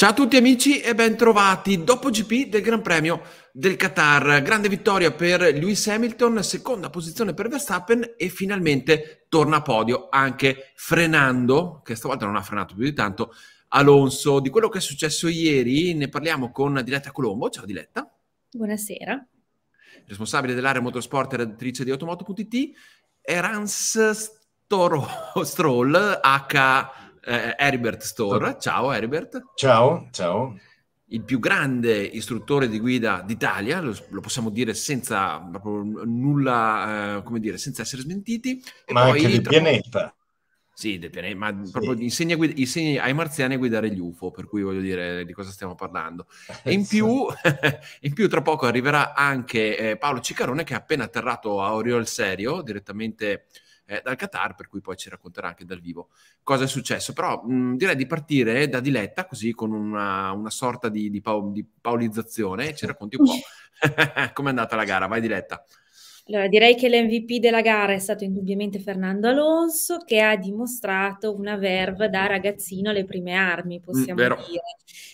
Ciao a tutti amici e ben trovati dopo GP del Gran Premio del Qatar. Grande vittoria per Lewis Hamilton, seconda posizione per Verstappen e finalmente torna a podio anche frenando, che stavolta non ha frenato più di tanto, Alonso. Di quello che è successo ieri ne parliamo con Diletta Colombo. Ciao Diletta. Buonasera. Responsabile dell'area motorsport e redattrice di Automoto.it, Erans Storo, Stroll, H eh, Heribert Store. Ciao Heribert. Ciao, ciao. Il più grande istruttore di guida d'Italia, lo, lo possiamo dire senza nulla, eh, come dire, senza essere smentiti. E Ma anche del pianeta. Sì, del pianeta, ma sì. proprio insegna, insegna, ai marziani a guidare gli UFO, per cui voglio dire di cosa stiamo parlando. E in più, in più tra poco arriverà anche eh, Paolo Cicarone che è appena atterrato a Oriol Serio, direttamente eh, dal Qatar, per cui poi ci racconterà anche dal vivo cosa è successo. Però mh, direi di partire da Diletta, così con una, una sorta di, di, pau- di paolizzazione, e ci racconti un po' com'è andata la gara. Vai Diletta. Allora, direi che l'MVP della gara è stato indubbiamente Fernando Alonso, che ha dimostrato una verve da ragazzino alle prime armi, possiamo mm, dire.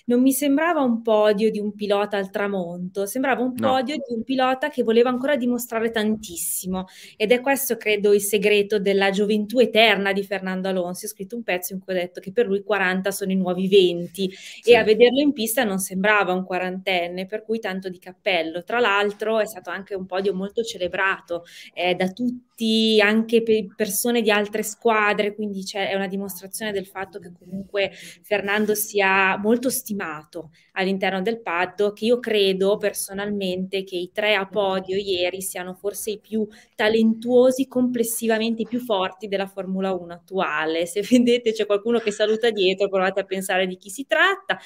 Non mi sembrava un podio di un pilota al tramonto, sembrava un no. podio di un pilota che voleva ancora dimostrare tantissimo. Ed è questo, credo, il segreto della gioventù eterna di Fernando Alonso. Ho scritto un pezzo in cui ho detto che per lui 40 sono i nuovi 20 sì. e a vederlo in pista non sembrava un quarantenne, per cui tanto di cappello. Tra l'altro è stato anche un podio molto celebrato celebrato eh, da tutti, anche per persone di altre squadre, quindi è una dimostrazione del fatto che comunque Fernando sia molto stimato all'interno del paddock. Io credo personalmente che i tre a podio ieri siano forse i più talentuosi, complessivamente i più forti della Formula 1 attuale. Se vedete c'è qualcuno che saluta dietro, provate a pensare di chi si tratta.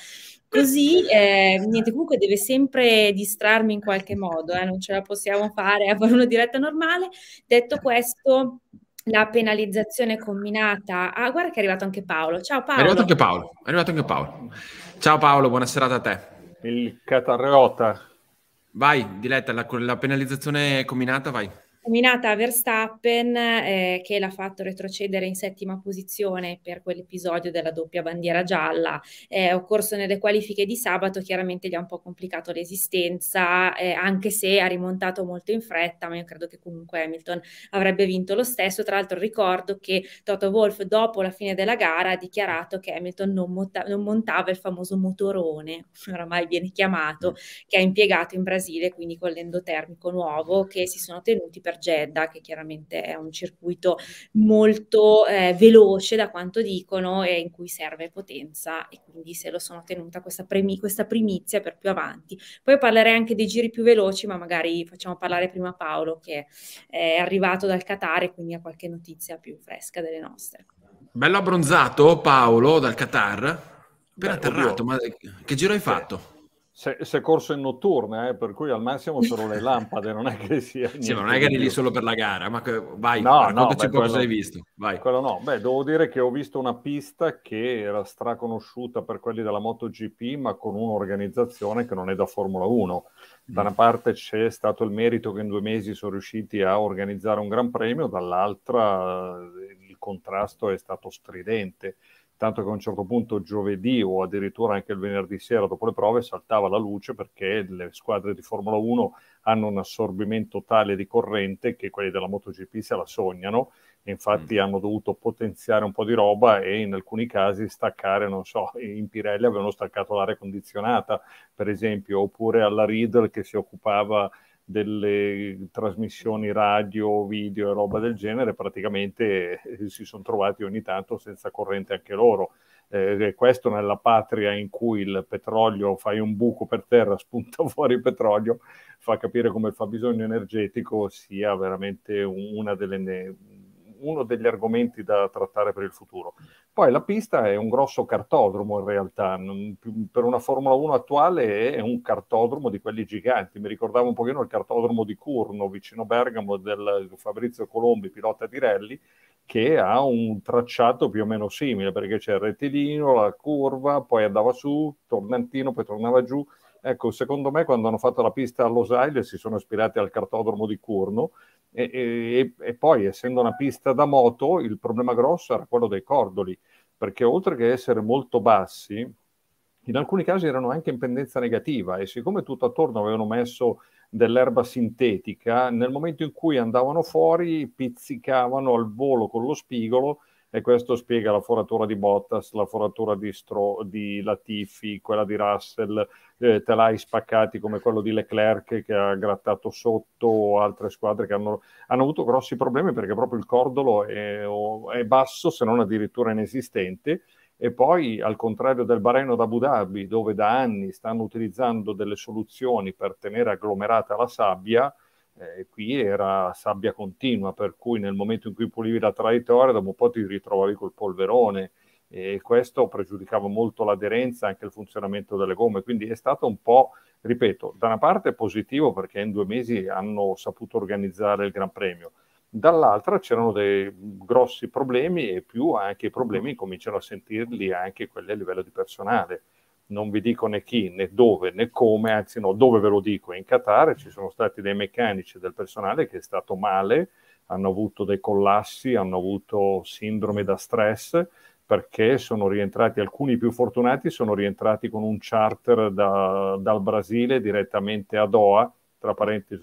Così, eh, niente, comunque deve sempre distrarmi in qualche modo, eh, non ce la possiamo fare a fare una diretta normale. Detto questo, la penalizzazione combinata. Ah, guarda che è arrivato anche Paolo. Ciao Paolo. È arrivato anche Paolo. È arrivato anche Paolo. Ciao Paolo, buona serata a te. Il Catarreota. Vai, Diletta, la, la penalizzazione combinata, vai. Nominata Verstappen eh, che l'ha fatto retrocedere in settima posizione per quell'episodio della doppia bandiera gialla, è occorso nelle qualifiche di sabato, chiaramente gli ha un po' complicato l'esistenza, eh, anche se ha rimontato molto in fretta, ma io credo che comunque Hamilton avrebbe vinto lo stesso. Tra l'altro ricordo che Toto Wolff dopo la fine della gara ha dichiarato che Hamilton non, monta- non montava il famoso motorone, oramai viene chiamato, che ha impiegato in Brasile, quindi con l'endotermico nuovo, che si sono tenuti per per Jeddah, che chiaramente è un circuito molto eh, veloce da quanto dicono e in cui serve potenza e quindi se lo sono tenuta questa, premi- questa primizia per più avanti. Poi parlerei anche dei giri più veloci, ma magari facciamo parlare prima Paolo che è arrivato dal Qatar e quindi ha qualche notizia più fresca delle nostre. Bello abbronzato Paolo dal Qatar, appena atterrato, ma che giro hai fatto? Se, se corso in notturna, eh, per cui al massimo solo le lampade, non è che sia Sì, ma non è che eri lì solo per la gara, ma che, vai, no, raccontaci no, beh, cosa hai visto. Vai. Quello no, beh, devo dire che ho visto una pista che era straconosciuta per quelli della MotoGP, ma con un'organizzazione che non è da Formula 1. Da una parte c'è stato il merito che in due mesi sono riusciti a organizzare un gran premio, dall'altra il contrasto è stato stridente tanto che a un certo punto giovedì o addirittura anche il venerdì sera dopo le prove saltava la luce perché le squadre di Formula 1 hanno un assorbimento tale di corrente che quelli della MotoGP se la sognano e infatti mm. hanno dovuto potenziare un po' di roba e in alcuni casi staccare, non so, in Pirelli avevano staccato l'aria condizionata per esempio, oppure alla Riddle che si occupava delle trasmissioni radio, video e roba del genere, praticamente eh, si sono trovati ogni tanto senza corrente anche loro. Eh, questo nella patria in cui il petrolio fai un buco per terra, spunta fuori il petrolio, fa capire come il fabbisogno energetico sia veramente una delle uno degli argomenti da trattare per il futuro. Poi la pista è un grosso cartodromo in realtà, per una Formula 1 attuale è un cartodromo di quelli giganti. Mi ricordavo un pochino il cartodromo di Curno, vicino Bergamo, del Fabrizio Colombi, pilota di rally, che ha un tracciato più o meno simile, perché c'è il rettilineo, la curva, poi andava su, tornantino, poi tornava giù. Ecco, secondo me quando hanno fatto la pista a Los Angeles si sono ispirati al cartodromo di Curno e, e, e, poi essendo una pista da moto il problema grosso era quello dei cordoli, perché oltre che essere molto bassi, in alcuni casi erano anche in pendenza negativa e siccome tutto attorno avevano messo dell'erba sintetica, nel momento in cui andavano fuori pizzicavano al volo con lo spigolo e questo spiega la foratura di Bottas, la foratura di, Stro- di Latifi, quella di Russell, eh, telai spaccati come quello di Leclerc che ha grattato sotto o altre squadre che hanno, hanno avuto grossi problemi perché proprio il cordolo è, è basso se non addirittura inesistente. E poi, al contrario del Bahrain d'Abu Dhabi, dove da anni stanno utilizzando delle soluzioni per tenere agglomerata la sabbia, eh, qui era sabbia continua, per cui nel momento in cui pulivi la traiettoria, dopo un po' ti ritrovavi col polverone e questo pregiudicava molto l'aderenza e anche il funzionamento delle gomme. Quindi è stato un po', ripeto, da una parte positivo perché in due mesi hanno saputo organizzare il Gran Premio, dall'altra c'erano dei grossi problemi e più anche i problemi cominciano a sentirli anche quelli a livello di personale. Non vi dico né chi, né dove, né come, anzi no, dove ve lo dico, in Qatar ci sono stati dei meccanici del personale che è stato male, hanno avuto dei collassi, hanno avuto sindrome da stress perché sono rientrati, alcuni più fortunati sono rientrati con un charter da, dal Brasile direttamente a Doha, tra parentesi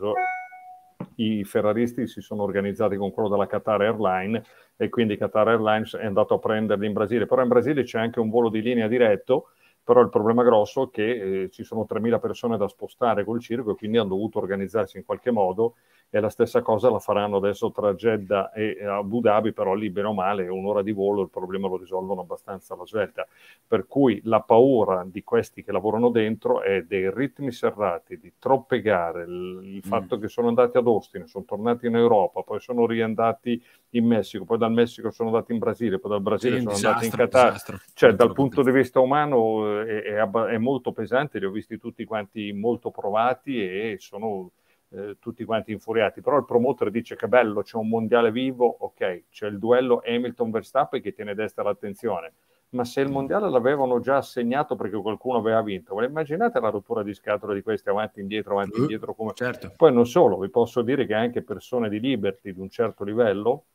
i ferraristi si sono organizzati con quello della Qatar Airlines e quindi Qatar Airlines è andato a prenderli in Brasile, però in Brasile c'è anche un volo di linea diretto, però il problema grosso è che eh, ci sono 3.000 persone da spostare col circo e quindi hanno dovuto organizzarsi in qualche modo e la stessa cosa la faranno adesso tra Jeddah e Abu Dhabi, però lì bene o male un'ora di volo il problema lo risolvono abbastanza alla svelta. Per cui la paura di questi che lavorano dentro è dei ritmi serrati, di troppe gare, il, il mm. fatto che sono andati ad Austin, sono tornati in Europa, poi sono riandati in Messico, poi dal Messico sono andati in Brasile, poi dal Brasile sì, sono disastro, andati in Qatar. Disastro. Cioè dal punto di vista umano è, è, è molto pesante, li ho visti tutti quanti molto provati e sono eh, tutti quanti infuriati, però il promoter dice che bello, c'è un mondiale vivo, ok, c'è il duello Hamilton-Verstappen che tiene destra l'attenzione, ma se il mondiale l'avevano già assegnato perché qualcuno aveva vinto, voi immaginate la rottura di scatola di questi avanti, indietro, avanti, uh, indietro, come... Certo. Poi non solo, vi posso dire che anche persone di Liberty di un certo livello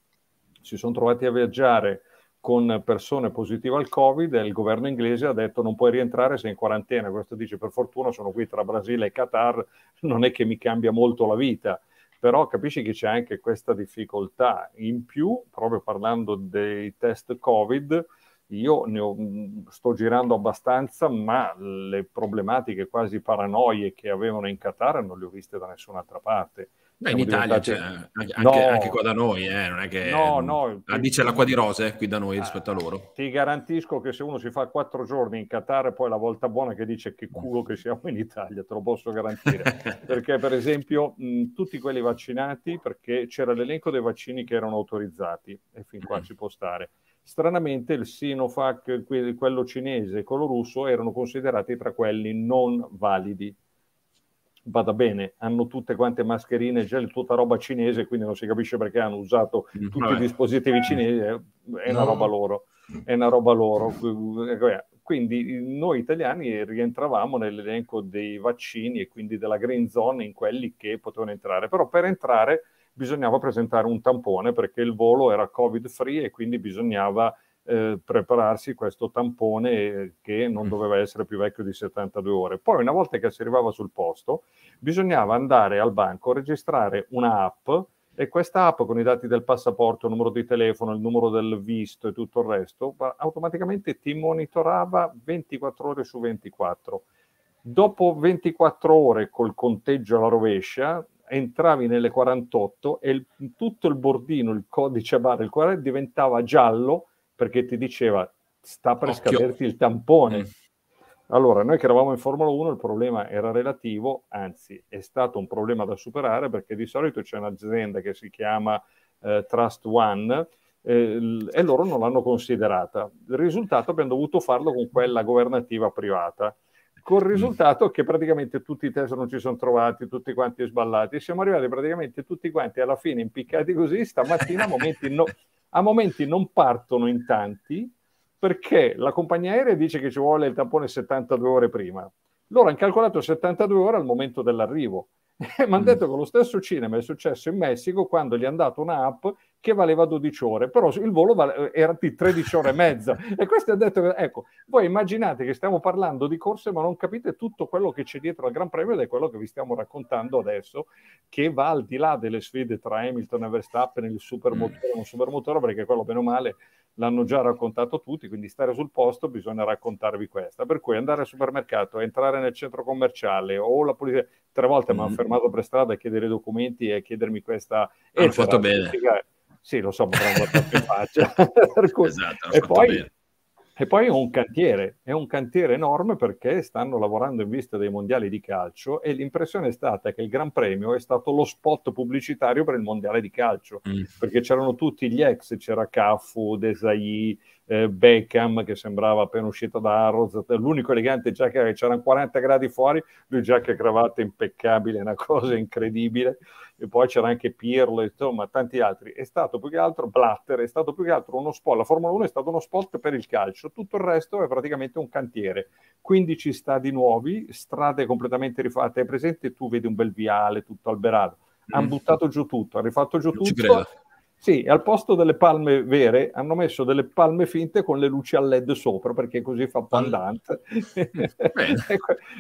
si sono trovati a viaggiare con persone positive al Covid e il governo inglese ha detto non puoi rientrare sei in quarantena. Questo dice per fortuna sono qui tra Brasile e Qatar, non è che mi cambia molto la vita, però capisci che c'è anche questa difficoltà. In più, proprio parlando dei test Covid, io ne ho, sto girando abbastanza, ma le problematiche quasi paranoie che avevano in Qatar non le ho viste da nessun'altra parte Beh, in Italia diventati... anche, no. anche, qua da noi, eh, non è che no, no, ah, dice l'acqua di rose qui da noi ah, rispetto a loro. Ti garantisco che se uno si fa quattro giorni in Qatar e poi la volta buona che dice che culo che siamo in Italia, te lo posso garantire. perché per esempio mh, tutti quelli vaccinati, perché c'era l'elenco dei vaccini che erano autorizzati e fin qua mm. ci può stare. Stranamente il Sinovac, quello cinese e quello russo erano considerati tra quelli non validi vada bene, hanno tutte quante mascherine, gel, tutta roba cinese, quindi non si capisce perché hanno usato mm, tutti Vabbè. i dispositivi cinesi, è, è una roba loro, è una roba loro. Quindi noi italiani rientravamo nell'elenco dei vaccini e quindi della green zone in quelli che potevano entrare, però per entrare bisognava presentare un tampone perché il volo era covid free e quindi bisognava eh, prepararsi questo tampone che non mm. doveva essere più vecchio di 72 ore. Poi una volta che si arrivava sul posto, bisognava andare al banco, registrare un'app e questa app con i dati del passaporto, il numero di telefono, il numero del visto e tutto il resto, automaticamente ti monitorava 24 ore su 24. Dopo 24 ore col conteggio alla rovescia, entravi nelle 48 e il, tutto il bordino, il codice a barra, il quadro diventava giallo perché ti diceva sta per Occhio. scaderti il tampone. Mm. Allora, noi che eravamo in Formula 1 il problema era relativo, anzi è stato un problema da superare perché di solito c'è un'azienda che si chiama eh, Trust One, eh, e loro non l'hanno considerata. Il risultato abbiamo dovuto farlo con quella governativa privata, col risultato che praticamente tutti i test non ci sono trovati, tutti quanti sballati, siamo arrivati praticamente tutti quanti alla fine impiccati così, stamattina a momenti, no, a momenti non partono in tanti, perché la compagnia aerea dice che ci vuole il tampone 72 ore prima. Loro hanno calcolato 72 ore al momento dell'arrivo. E mi hanno detto che lo stesso cinema è successo in Messico quando gli hanno dato un'app che valeva 12 ore, però il volo vale, era di 13 ore e mezza. e questo ha detto, ecco, voi immaginate che stiamo parlando di corse, ma non capite tutto quello che c'è dietro al Gran Premio ed è quello che vi stiamo raccontando adesso, che va al di là delle sfide tra Hamilton e Verstappen, il supermotore e non supermotore, perché quello bene o male l'hanno già raccontato tutti, quindi stare sul posto bisogna raccontarvi questa. Per cui andare al supermercato, entrare nel centro commerciale o la polizia, tre volte mm. mi hanno fermato per strada a chiedere i documenti e a chiedermi questa... Hanno fatto bene. Sì, lo so, potrò guardarti in faccia. cui... esatto, e poi... E poi è un cantiere, è un cantiere enorme perché stanno lavorando in vista dei mondiali di calcio e l'impressione è stata che il Gran Premio è stato lo spot pubblicitario per il mondiale di calcio, mm. perché c'erano tutti gli ex, c'era Cafu, Desai, eh, Beckham che sembrava appena uscito da Arroz, l'unico elegante giacca che c'erano 40 gradi fuori, lui giacca e cravatta impeccabile, una cosa incredibile e poi c'era anche Pirlo, insomma, tanti altri. È stato più che altro Blatter, è stato più che altro uno spot. La Formula 1 è stato uno spot per il calcio, tutto il resto è praticamente un cantiere. 15 stadi nuovi, strade completamente rifatte. È presente? Tu vedi un bel viale tutto alberato. Hanno mm. buttato giù tutto, hanno rifatto giù non tutto sì, al posto delle palme vere hanno messo delle palme finte con le luci a LED sopra perché così fa pandante. e,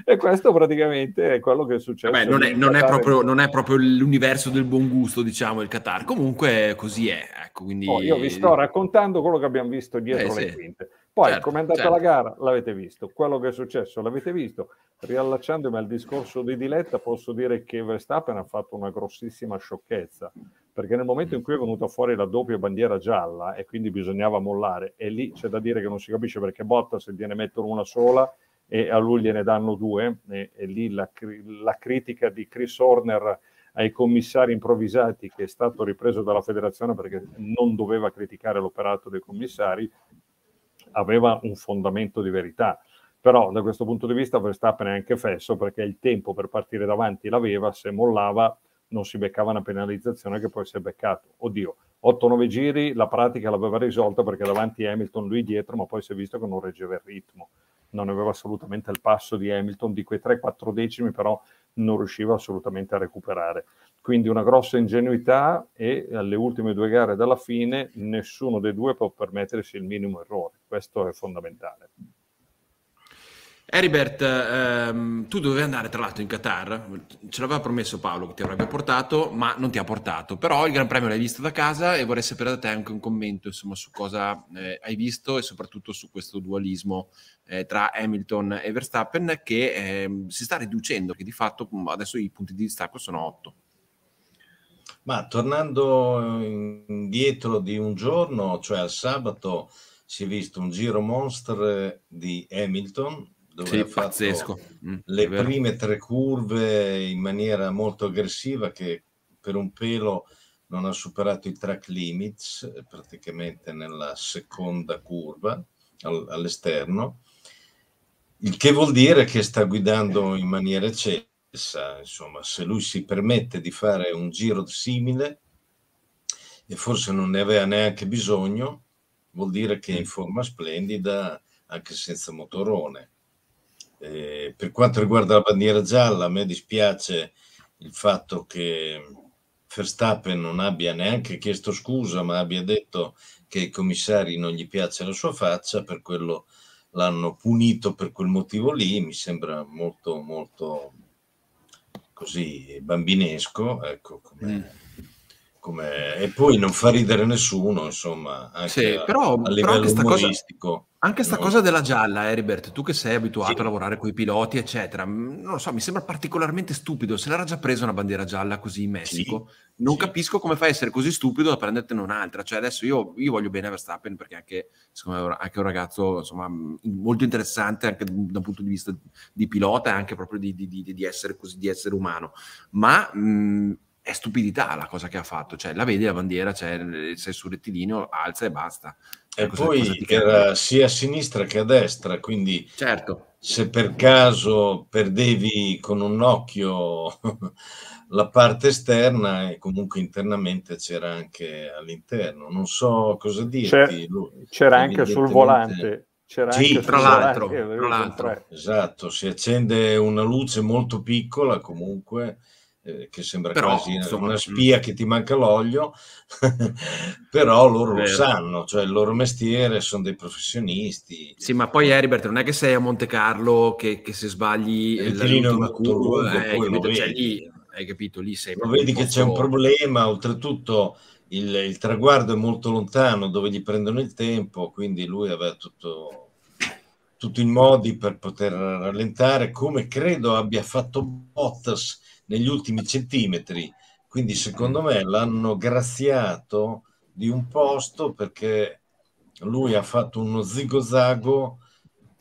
e, questo praticamente è quello che è successo. Vabbè, non, è, non, è proprio, non, è, proprio, l'universo del buon gusto, diciamo, il Qatar. Comunque così è. Ecco, quindi... oh, io vi sto raccontando quello che abbiamo visto dietro eh, le sì. quinte. Poi, certo, come è andata certo. la gara, l'avete visto. Quello che è successo, l'avete visto. Riallacciandomi al discorso di Diletta, posso dire che Verstappen ha fatto una grossissima sciocchezza perché nel momento in cui è venuta fuori la doppia bandiera gialla e quindi bisognava mollare, e lì c'è da dire che non si capisce perché Bottas gliene mettono una sola e a lui gliene danno due, e, e lì la, la, critica di Chris Horner ai commissari improvvisati, che è stato ripreso dalla federazione perché non doveva criticare l'operato dei commissari, aveva un fondamento di verità. Però da questo punto di vista Verstappen è anche fesso perché il tempo per partire davanti l'aveva, se mollava non si beccava una penalizzazione che poi si è beccato. Oddio, 8-9 giri la pratica l'aveva risolta perché davanti Hamilton lui dietro, ma poi si è visto che non reggeva il ritmo. Non aveva assolutamente il passo di Hamilton, di quei 3-4 decimi però non riusciva assolutamente a recuperare. Quindi una grossa ingenuità e alle ultime due gare dalla fine nessuno dei due può permettersi il minimo errore. Questo è fondamentale. Heribert, ehm, tu dovevi andare tra l'altro in Qatar, ce l'aveva promesso Paolo che ti avrebbe portato, ma non ti ha portato. Però il Gran Premio l'hai visto da casa e vorrei sapere da te anche un commento insomma, su cosa eh, hai visto e soprattutto su questo dualismo eh, tra Hamilton e Verstappen che eh, si sta riducendo, che di fatto mm, adesso i punti di distacco sono otto. Ma tornando indietro di un giorno, cioè al sabato, si è visto un giro monster di Hamilton dove sì, ha fatto pazzesco. Mm, le prime tre curve in maniera molto aggressiva che per un pelo non ha superato i track limits praticamente nella seconda curva all- all'esterno, il che vuol dire che sta guidando in maniera eccessa, insomma, se lui si permette di fare un giro simile e forse non ne aveva neanche bisogno, vuol dire che è in forma splendida anche senza motorone. Eh, per quanto riguarda la bandiera gialla, a me dispiace il fatto che Verstappen non abbia neanche chiesto scusa, ma abbia detto che ai commissari non gli piace la sua faccia, per quello l'hanno punito per quel motivo lì, mi sembra molto, molto così bambinesco, ecco, come, mm. Come... e poi non fa ridere nessuno, insomma, anche sì, però, a, però umoristico. Cosa anche sta no. cosa della gialla, Heribert, tu che sei abituato sì. a lavorare con i piloti, eccetera, mm, non lo so, mi sembra particolarmente stupido. Se l'era già presa una bandiera gialla così in Messico, sì. non sì. capisco come fai a essere così stupido da prendertene un'altra. Cioè, adesso io, io voglio bene a Verstappen perché anche, secondo me, anche un ragazzo insomma, mm, molto interessante anche da un punto di vista di pilota e anche proprio di, di, di, di essere così, di essere umano. Ma mh, mm, è stupidità la cosa che ha fatto, cioè la vedi la bandiera, cioè, sei sul rettilineo, alza e basta. E cosa, poi cosa era sia a sinistra che a destra, quindi certo. se per caso perdevi con un occhio la parte esterna e comunque internamente c'era anche all'interno. Non so cosa dirti. C'è, c'era anche sul volante. C'era sì, anche tra l'altro, volante, tra l'altro. Esatto, si accende una luce molto piccola comunque eh, che sembra però, quasi insomma, una spia che ti manca l'olio, però loro lo sanno, cioè il loro mestiere sono dei professionisti. Sì, ma poi Heribert non è che sei a Monte Carlo che, che se sbagli l'ultima curva, eh, lungo, cioè, lì, hai capito, lì sei lo vedi che c'è un problema, oltretutto il, il, traguardo è molto lontano dove gli prendono il tempo, quindi lui aveva tutto, tutto i modi per poter rallentare, come credo abbia fatto Bottas negli ultimi centimetri. Quindi secondo me l'hanno graziato di un posto perché lui ha fatto uno zigozago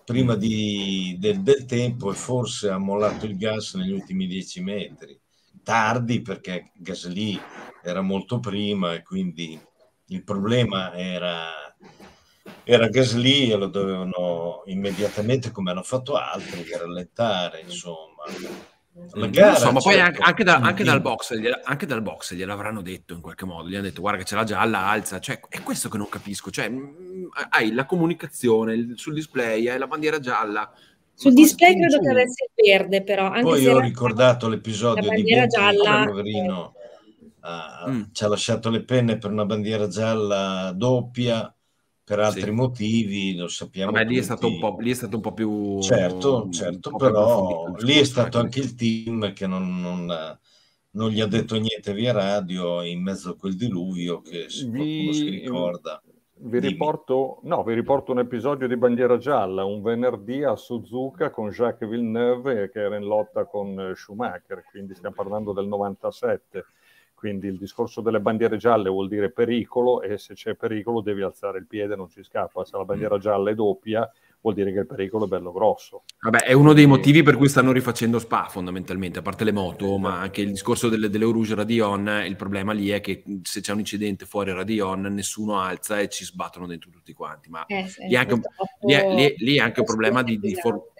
prima di, del, del tempo e forse ha mollato il gas negli ultimi dieci metri tardi perché Gasly era molto prima e quindi il problema era, era Gasly e lo dovevano immediatamente, come hanno fatto altri, rallentare, insomma. Gara, so, ma poi certo, anche, anche, da, anche, dal box, anche, dal box, gliel'avranno detto in qualche modo, gli hanno detto guarda che c'è la gialla, alza, cioè, è questo che non capisco, cioè, mh, hai la comunicazione sul display, hai la bandiera gialla, sul display credo che avesse il verde, però. Anche Poi ho ricordato l'episodio di gialla. Poverino, uh, mm. ci ha lasciato le penne per una bandiera gialla doppia per altri sì. motivi, lo sappiamo. Vabbè, lì è, stato un po', lì è stato un po' più... Certo, certo, però lì è stato anche il team che non, non, non, gli ha detto niente via radio in mezzo a quel diluvio che se qualcuno si ricorda. Vi riporto, no, vi riporto, un episodio di Bandiera Gialla, un venerdì a Suzuka con Jacques Villeneuve che era in lotta con Schumacher, quindi stiamo parlando del 97. Quindi il discorso delle bandiere gialle vuol dire pericolo e se c'è pericolo devi alzare il piede, non ci scappa. Se la bandiera gialla è doppia vuol dire che il pericolo è bello grosso. Vabbè, è uno dei motivi per cui stanno rifacendo Spa fondamentalmente, a parte le moto, ma anche il discorso delle, delle Rouge Radion, il problema lì è che se c'è un incidente fuori Radion nessuno alza e ci sbattono dentro tutti quanti, ma eh, sì, lì, è anche, lì, è, lì, lì, è, anche un problema di, di for-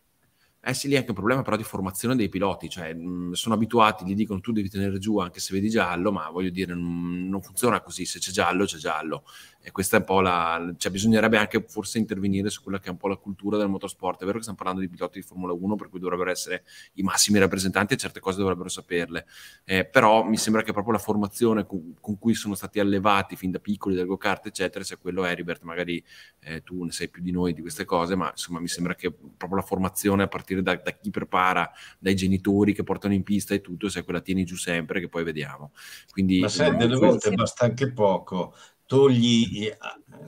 eh sì, lì è anche un problema però di formazione dei piloti, cioè mh, sono abituati, gli dicono tu devi tenere giù anche se vedi giallo, ma voglio dire non, non funziona così, se c'è giallo c'è giallo e questa è un po' la... cioè bisognerebbe anche forse intervenire su quella che è un po' la cultura del motorsport. È vero che stiamo parlando di piloti di Formula 1, per cui dovrebbero essere i massimi rappresentanti e certe cose dovrebbero saperle, eh, però mi sembra che proprio la formazione con, con, cui sono stati allevati fin da piccoli del go-kart, eccetera, sia quello Heribert, magari eh, tu ne sai più di noi di queste cose, ma insomma mi sembra che proprio la formazione a partire da, da chi prepara, dai genitori che portano in pista e tutto, se quella tieni giù sempre, che poi vediamo. Quindi, ma sai, delle volte basta anche poco togli,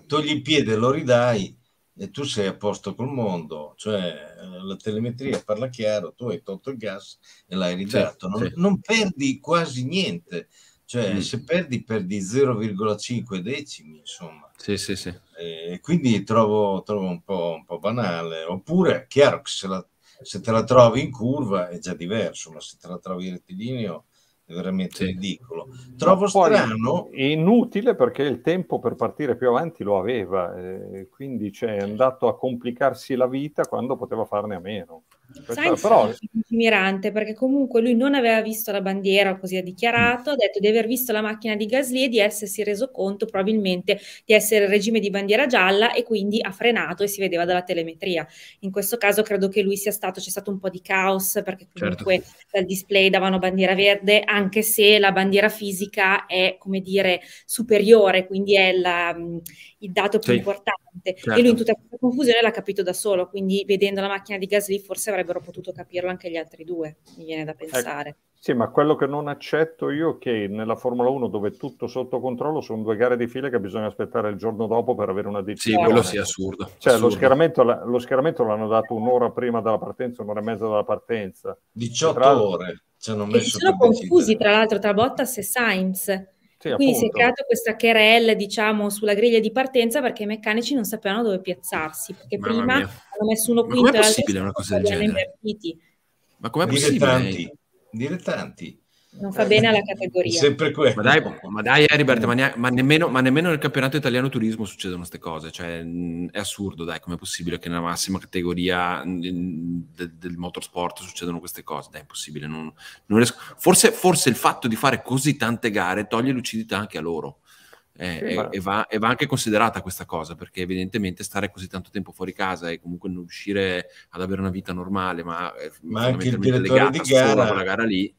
togli il piede e lo ridai e tu sei a posto col mondo, cioè la telemetria parla chiaro, tu hai tolto il gas e l'hai ridato, non, sì. non perdi quasi niente, cioè mm. se perdi perdi 0,5 decimi, insomma. Sì, sì, sì. E quindi trovo, trovo un, po', un po' banale, oppure chiaro che se, la, se te la trovi in curva è già diverso, ma se te la trovi in rettilineo è veramente sì. ridicolo. Trovo strano. È inutile perché il tempo per partire più avanti lo aveva, eh, quindi cioè, è andato a complicarsi la vita quando poteva farne a meno. Sainz però... è mirante perché comunque lui non aveva visto la bandiera, così ha dichiarato, ha detto di aver visto la macchina di Gasly e di essersi reso conto probabilmente di essere il regime di bandiera gialla e quindi ha frenato e si vedeva dalla telemetria. In questo caso credo che lui sia stato, c'è stato un po' di caos perché comunque certo. dal display davano bandiera verde anche se la bandiera fisica è come dire superiore, quindi è la, il dato più sì. importante. Certo. E lui in tutta questa confusione l'ha capito da solo, quindi vedendo la macchina di Gasly forse avrebbero potuto capirlo anche gli altri due, mi viene da ecco. pensare. Ecco. Sì, ma quello che non accetto io è che nella Formula 1 dove è tutto sotto controllo sono due gare di file che bisogna aspettare il giorno dopo per avere una decisione. Sì, quello sì, assurdo. Cioè, assurdo. Lo, schieramento, lo schieramento l'hanno dato un'ora prima della partenza, un'ora e mezza dalla partenza. 18 ore ci hanno messo. E si sono confusi, tra l'altro, tra Bottas e Sainz. Sì, Quindi appunto. si è creato questa querelle, diciamo, sulla griglia di partenza perché i meccanici non sapevano dove piazzarsi, perché Mamma prima mia. hanno messo uno quinto e l'altro una cosa del genere? invertiti. Ma com'è possibile? Dilettanti, dilettanti. Non fa bene alla categoria. Sempre quello. Ma dai, ma dai Heribert, ma, ma, nemmeno, ma, nemmeno, nel campionato italiano turismo succedono queste cose. Cioè, è assurdo, dai, com'è possibile che nella massima categoria del, del motorsport succedano queste cose? Dai, è impossibile. Non, non riesco... forse, forse il fatto di fare così tante gare toglie lucidità anche a loro. Eh, sì, e, e, va, e, va, anche considerata questa cosa perché evidentemente stare così tanto tempo fuori casa e comunque non riuscire ad avere una vita normale ma, eh, ma anche il direttore di gara, quella gara lì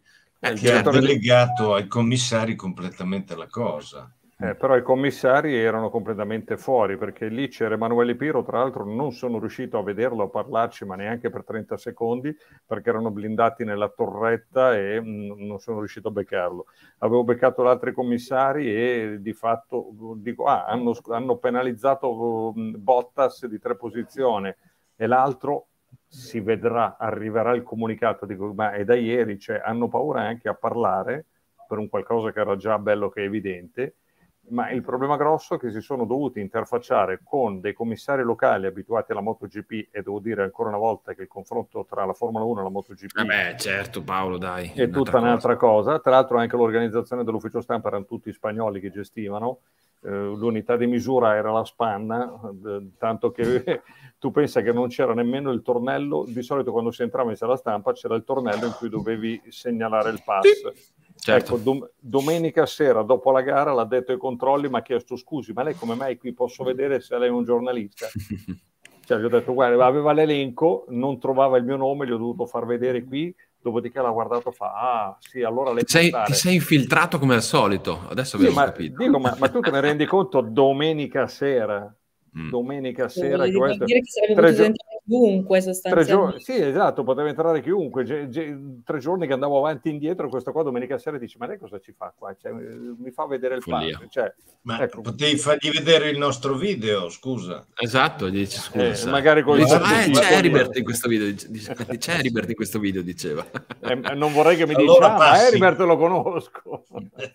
eh, che certo. ha delegato ai commissari completamente la cosa. Eh, però i commissari erano completamente fuori perché lì c'era Emanuele Piro, tra l'altro non sono riuscito a vederlo, a parlarci, ma neanche per 30 secondi perché erano blindati nella torretta e mh, mm, non sono riuscito a beccarlo. Avevo beccato gli altri commissari e di fatto dico, ah, hanno, hanno penalizzato mh, mm, Bottas di tre posizioni e l'altro si vedrà, arriverà il comunicato, dico, ma è da ieri, cioè hanno paura anche a parlare per un qualcosa che era già bello che evidente, ma il problema grosso è che si sono dovuti interfacciare con dei commissari locali abituati alla MotoGP e devo dire ancora una volta che il confronto tra la Formula 1 e la MotoGP eh beh, certo Paolo dai è tutta un'altra cosa. cosa. tra l'altro anche l'organizzazione dell'ufficio stampa erano tutti spagnoli che gestivano l'unità di misura era la spanna eh, tanto che tu pensa che non c'era nemmeno il tornello di solito quando si entrava in sala stampa c'era il tornello in cui dovevi segnalare il pass Certo. Ecco, dom- domenica sera dopo la gara l'ha detto ai controlli, mi ha chiesto scusi, ma lei come mai qui posso vedere se lei è un giornalista? cioè, gli ho detto, guarda, aveva l'elenco, non trovava il mio nome, gli ho dovuto far vedere qui, dopodiché l'ha guardato e fa, ah sì, allora lei ti sei, ti sei infiltrato come al solito, adesso sì, ma, capito. Dico, ma, ma tu te ne rendi conto domenica sera? Mm. Domenica sera... Che questo, dire che sarebbe tre, gio- chiunque sostanzialmente. Sì, esatto, poteva entrare chiunque. Ge- ge- tre giorni che andavo avanti e indietro, questo qua domenica sera dice, ma lei cosa ci fa qua? Cioè, mi fa vedere il padre. Cioè, ma ecco. potevi fargli vedere il nostro video, scusa. Esatto, dice scusa. Eh, magari con dice, ah, c'è Heribert in questo video, dice, c'è Heribert in questo video, diceva. Eh, non vorrei che mi allora dica, ah, ma Heribert lo conosco.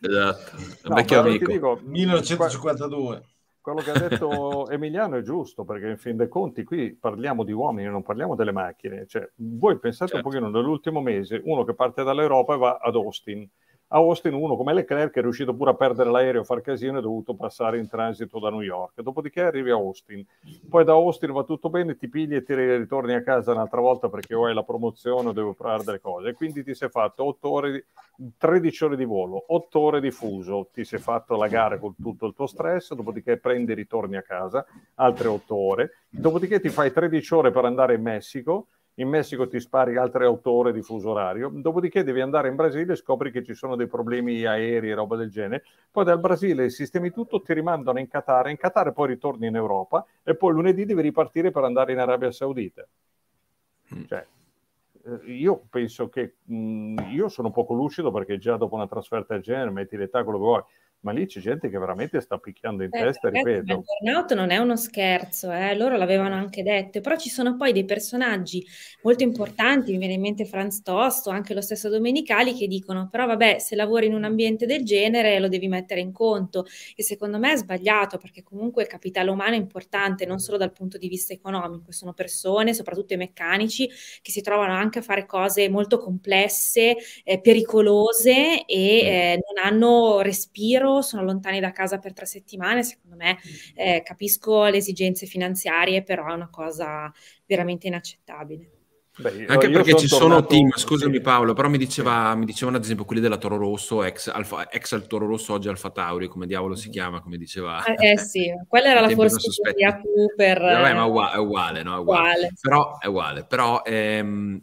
Esatto, un no, vecchio amico. Dico, 1952 quello che ha detto Emiliano è giusto, perché in fin dei conti qui parliamo di uomini, non parliamo delle macchine. Cioè, voi pensate certo. un pochino nell'ultimo mese, uno che parte dall'Europa e va ad Austin, a Austin uno come Leclerc è riuscito pure a perdere l'aereo, a far casino, è dovuto passare in transito da New York. Dopodiché arrivi a Austin. Poi da Austin va tutto bene, ti pigli e ti ritorni a casa un'altra volta perché o hai la promozione o devi provare delle cose. E quindi ti sei fatto 8 ore, 13 ore di volo, 8 ore di fuso, ti sei fatto la gara con tutto il tuo stress, dopodiché prendi e ritorni a casa, altre 8 ore. Dopodiché ti fai 13 ore per andare in Messico in Messico ti spari altre otto ore di fuso orario, dopodiché devi andare in Brasile e scopri che ci sono dei problemi aerei e roba del genere, poi dal Brasile sistemi tutto, ti rimandano in Qatar, in Qatar poi ritorni in Europa e poi lunedì devi ripartire per andare in Arabia Saudita. Mm. Cioè, eh, io penso che mh, mm, io sono poco lucido perché già dopo una trasferta del genere metti l'età quello che vuoi ma lì c'è gente che veramente sta picchiando in eh, testa, ripeto. Il burnout non è uno scherzo, eh? loro l'avevano anche detto, però ci sono poi dei personaggi molto importanti, mi viene in mente Franz Tosto, anche lo stesso Domenicali, che dicono, però vabbè, se lavori in un ambiente del genere lo devi mettere in conto, e secondo me è sbagliato, perché comunque il capitale umano è importante, non solo dal punto di vista economico, sono persone, soprattutto i meccanici, che si trovano anche a fare cose molto complesse, eh, pericolose e eh, non hanno respiro lavoro, sono lontani da casa per tre settimane, secondo me eh, capisco le esigenze finanziarie, però è una cosa veramente inaccettabile. Beh, Anche perché ci sono team, scusami Paolo, però mi, diceva, mi dicevano ad esempio quelli della Toro Rosso, ex, Alfa, ex al Toro Rosso, oggi Alfa Tauri, come diavolo si chiama, come diceva. Eh, eh sì, quella era la forza di Cooper. Vabbè, ma è uguale, è uguale, no? È uguale. uguale. Però è uguale, però ehm,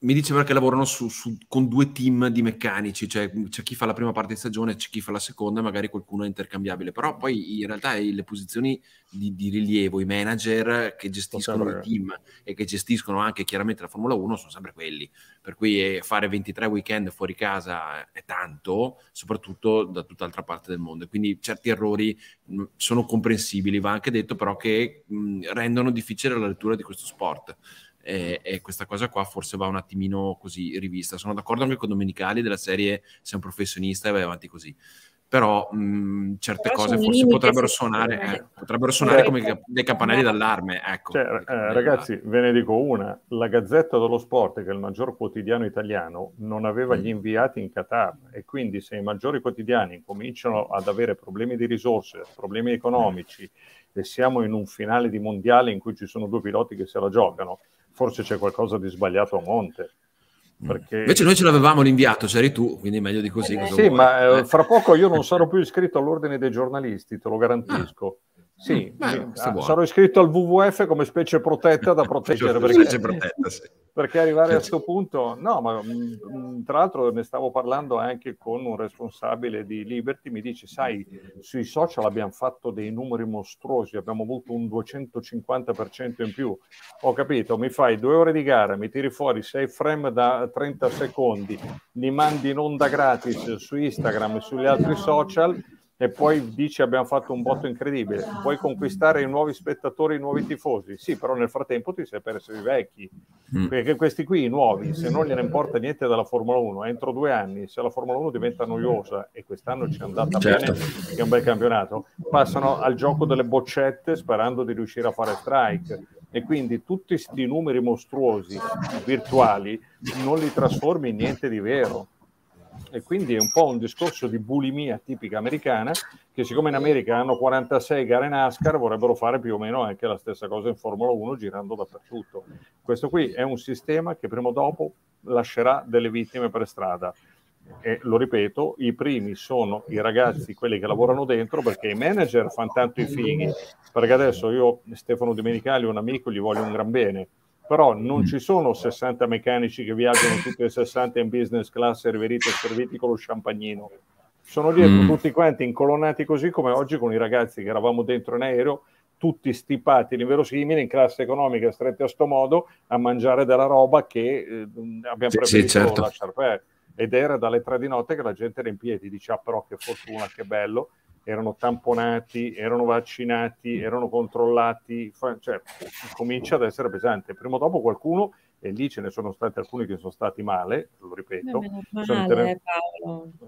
mi diceva che lavorano su, su, con due team di meccanici, cioè c'è chi fa la prima parte di stagione, c'è chi fa la seconda, magari qualcuno è intercambiabile, però poi in realtà le posizioni di, di rilievo, i manager che gestiscono il team e che gestiscono anche chiaramente la Formula 1 sono sempre quelli, per cui eh, fare 23 weekend fuori casa è tanto, soprattutto da tutt'altra parte del mondo, quindi certi errori mh, sono comprensibili, va anche detto però che mh, rendono difficile la lettura di questo sport e, e, questa cosa qua forse va un attimino così rivista. Sono d'accordo anche con Domenicali della serie sei un professionista e vai avanti così. Però mh, certe però cose forse potrebbero suonare, eh, potrebbero suonare come dei campanelli d'allarme. Ecco, cioè, eh, ragazzi, ve ne dico una, la Gazzetta dello Sport, che è il maggior quotidiano italiano, non aveva mm. gli inviati in Qatar e quindi se i maggiori quotidiani cominciano ad avere problemi di risorse, problemi economici e siamo in un finale di mondiale in cui ci sono due piloti che se la giocano, forse c'è qualcosa di sbagliato a monte. Mm. Perché... Invece noi ce l'avevamo l'inviato, c'eri tu, quindi meglio di così. Eh, sì, vuoi? ma eh, fra poco io non sarò più iscritto all'ordine dei giornalisti, te lo garantisco. Ah. Sì, Beh, ah, sarò iscritto al WWF come specie protetta da proteggere perché, protetta, sì. Perché arrivare a questo punto, no, ma mh, mm, tra l'altro ne stavo parlando anche con un responsabile di Liberty, mi dice, sai, sui social abbiamo fatto dei numeri mostruosi, abbiamo avuto un 250% in più, ho capito, mi fai due ore di gara, mi tiri fuori sei frame da 30 secondi, li mandi in onda gratis su Instagram e sugli altri social e poi dici abbiamo fatto un botto incredibile, puoi conquistare i nuovi spettatori, i nuovi tifosi, sì, però nel frattempo ti sei perso i vecchi, mm. perché questi qui, i nuovi, se non gliene importa niente dalla Formula 1, entro due anni, se la Formula 1 diventa noiosa, e quest'anno ci è andata certo. bene, che è un bel campionato, passano al gioco delle boccette sperando di riuscire a fare strike, e quindi tutti questi numeri mostruosi virtuali non li trasformi in niente di vero e quindi è un po' un discorso di bulimia tipica americana che siccome in America hanno 46 gare NASCAR vorrebbero fare più o meno anche la stessa cosa in Formula 1 girando dappertutto. Questo qui è un sistema che prima o dopo lascerà delle vittime per strada. E lo ripeto, i primi sono i ragazzi, quelli che lavorano dentro, perché i manager fanno tanto i fighi, perché adesso io, Stefano Domenicali, un amico, gli voglio un gran bene, però non mm. ci sono 60 meccanici che viaggiano tutti e 60 in business class serviriti e serviti con lo champagnino. Sono dietro mm. tutti quanti incolonnati così come oggi con i ragazzi che eravamo dentro in aereo, tutti stipati l'inverosimile in classe economica stretti a sto modo a mangiare della roba che eh, abbiamo preferito sì, certo. lasciare perdere. Ed era dalle tre di notte che la gente era in piedi, dice ah però che fortuna, che bello, erano tamponati, erano vaccinati, erano controllati, cioè comincia ad essere pesante. Prima o dopo qualcuno, e lì ce ne sono stati alcuni che sono stati male, lo ripeto. Male, ter...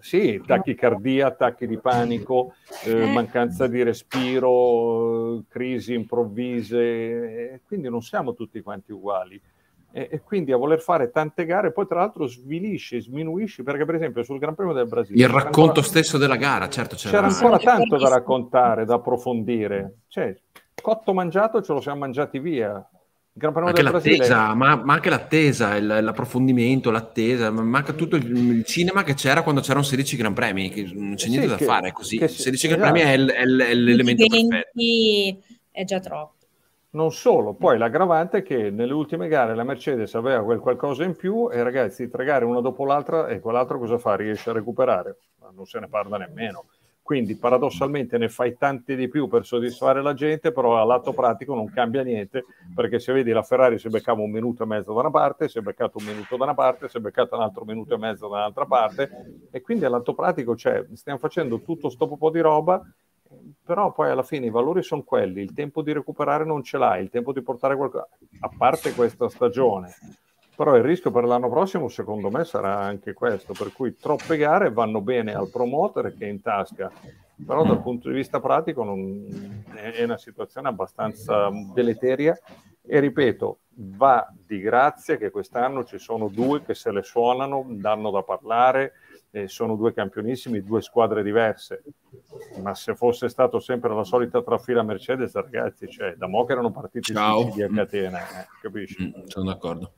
Sì, tachicardia, attacchi di panico, eh, eh. mancanza di respiro, crisi improvvise, quindi non siamo tutti quanti uguali e, e, quindi a voler fare tante gare poi tra l'altro svilisci, sminuisci perché per esempio sul Gran Premio del Brasile il racconto ancora, stesso della gara certo c'era, c'era ancora tanto da raccontare da approfondire. Cioè cotto mangiato ce lo siamo mangiati via. Gran Premio anche del Brasile ma, ma, anche l'attesa il, l'approfondimento l'attesa manca tutto il, il, cinema che c'era quando c'erano 16 Gran Premi che non c'è niente sì, da che, fare così. che, 16 Gran Premi è, è, è l'elemento perfetto. è già troppo non solo, poi l'aggravante è che nelle ultime gare la Mercedes aveva quel qualcosa in più e ragazzi, tre gare una dopo l'altra e quell'altro cosa fa? Riesce a recuperare? Ma non se ne parla nemmeno. Quindi paradossalmente ne fai tanti di più per soddisfare la gente, però a lato pratico non cambia niente, perché se vedi la Ferrari si beccava un minuto e mezzo da una parte, si è beccato un minuto da una parte, si è beccato un altro minuto e mezzo da un'altra parte, e quindi a lato pratico cioè, stiamo facendo tutto sto po' di roba però poi alla fine i valori sono quelli, il tempo di recuperare non ce l'hai, il tempo di portare qualcosa, a parte questa stagione. Però il rischio per l'anno prossimo secondo me sarà anche questo, per cui troppe gare vanno bene al promoter che è in tasca, però dal punto di vista pratico non, è una situazione abbastanza deleteria e ripeto, va di grazia che quest'anno ci sono due che se le suonano, danno da parlare, eh, sono due campionissimi, due squadre diverse, ma se fosse stato sempre la solita trafila Mercedes, ragazzi, cioè, da mo' che erano partiti tutti a catena, eh, capisci? Mm, sono d'accordo.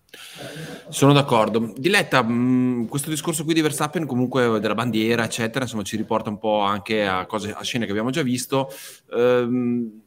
Sono d'accordo. Diletta, mh, mm, questo discorso qui di Verstappen, comunque della bandiera, eccetera, insomma, ci riporta un po' anche a, cose, a scene che abbiamo già visto. Ehm,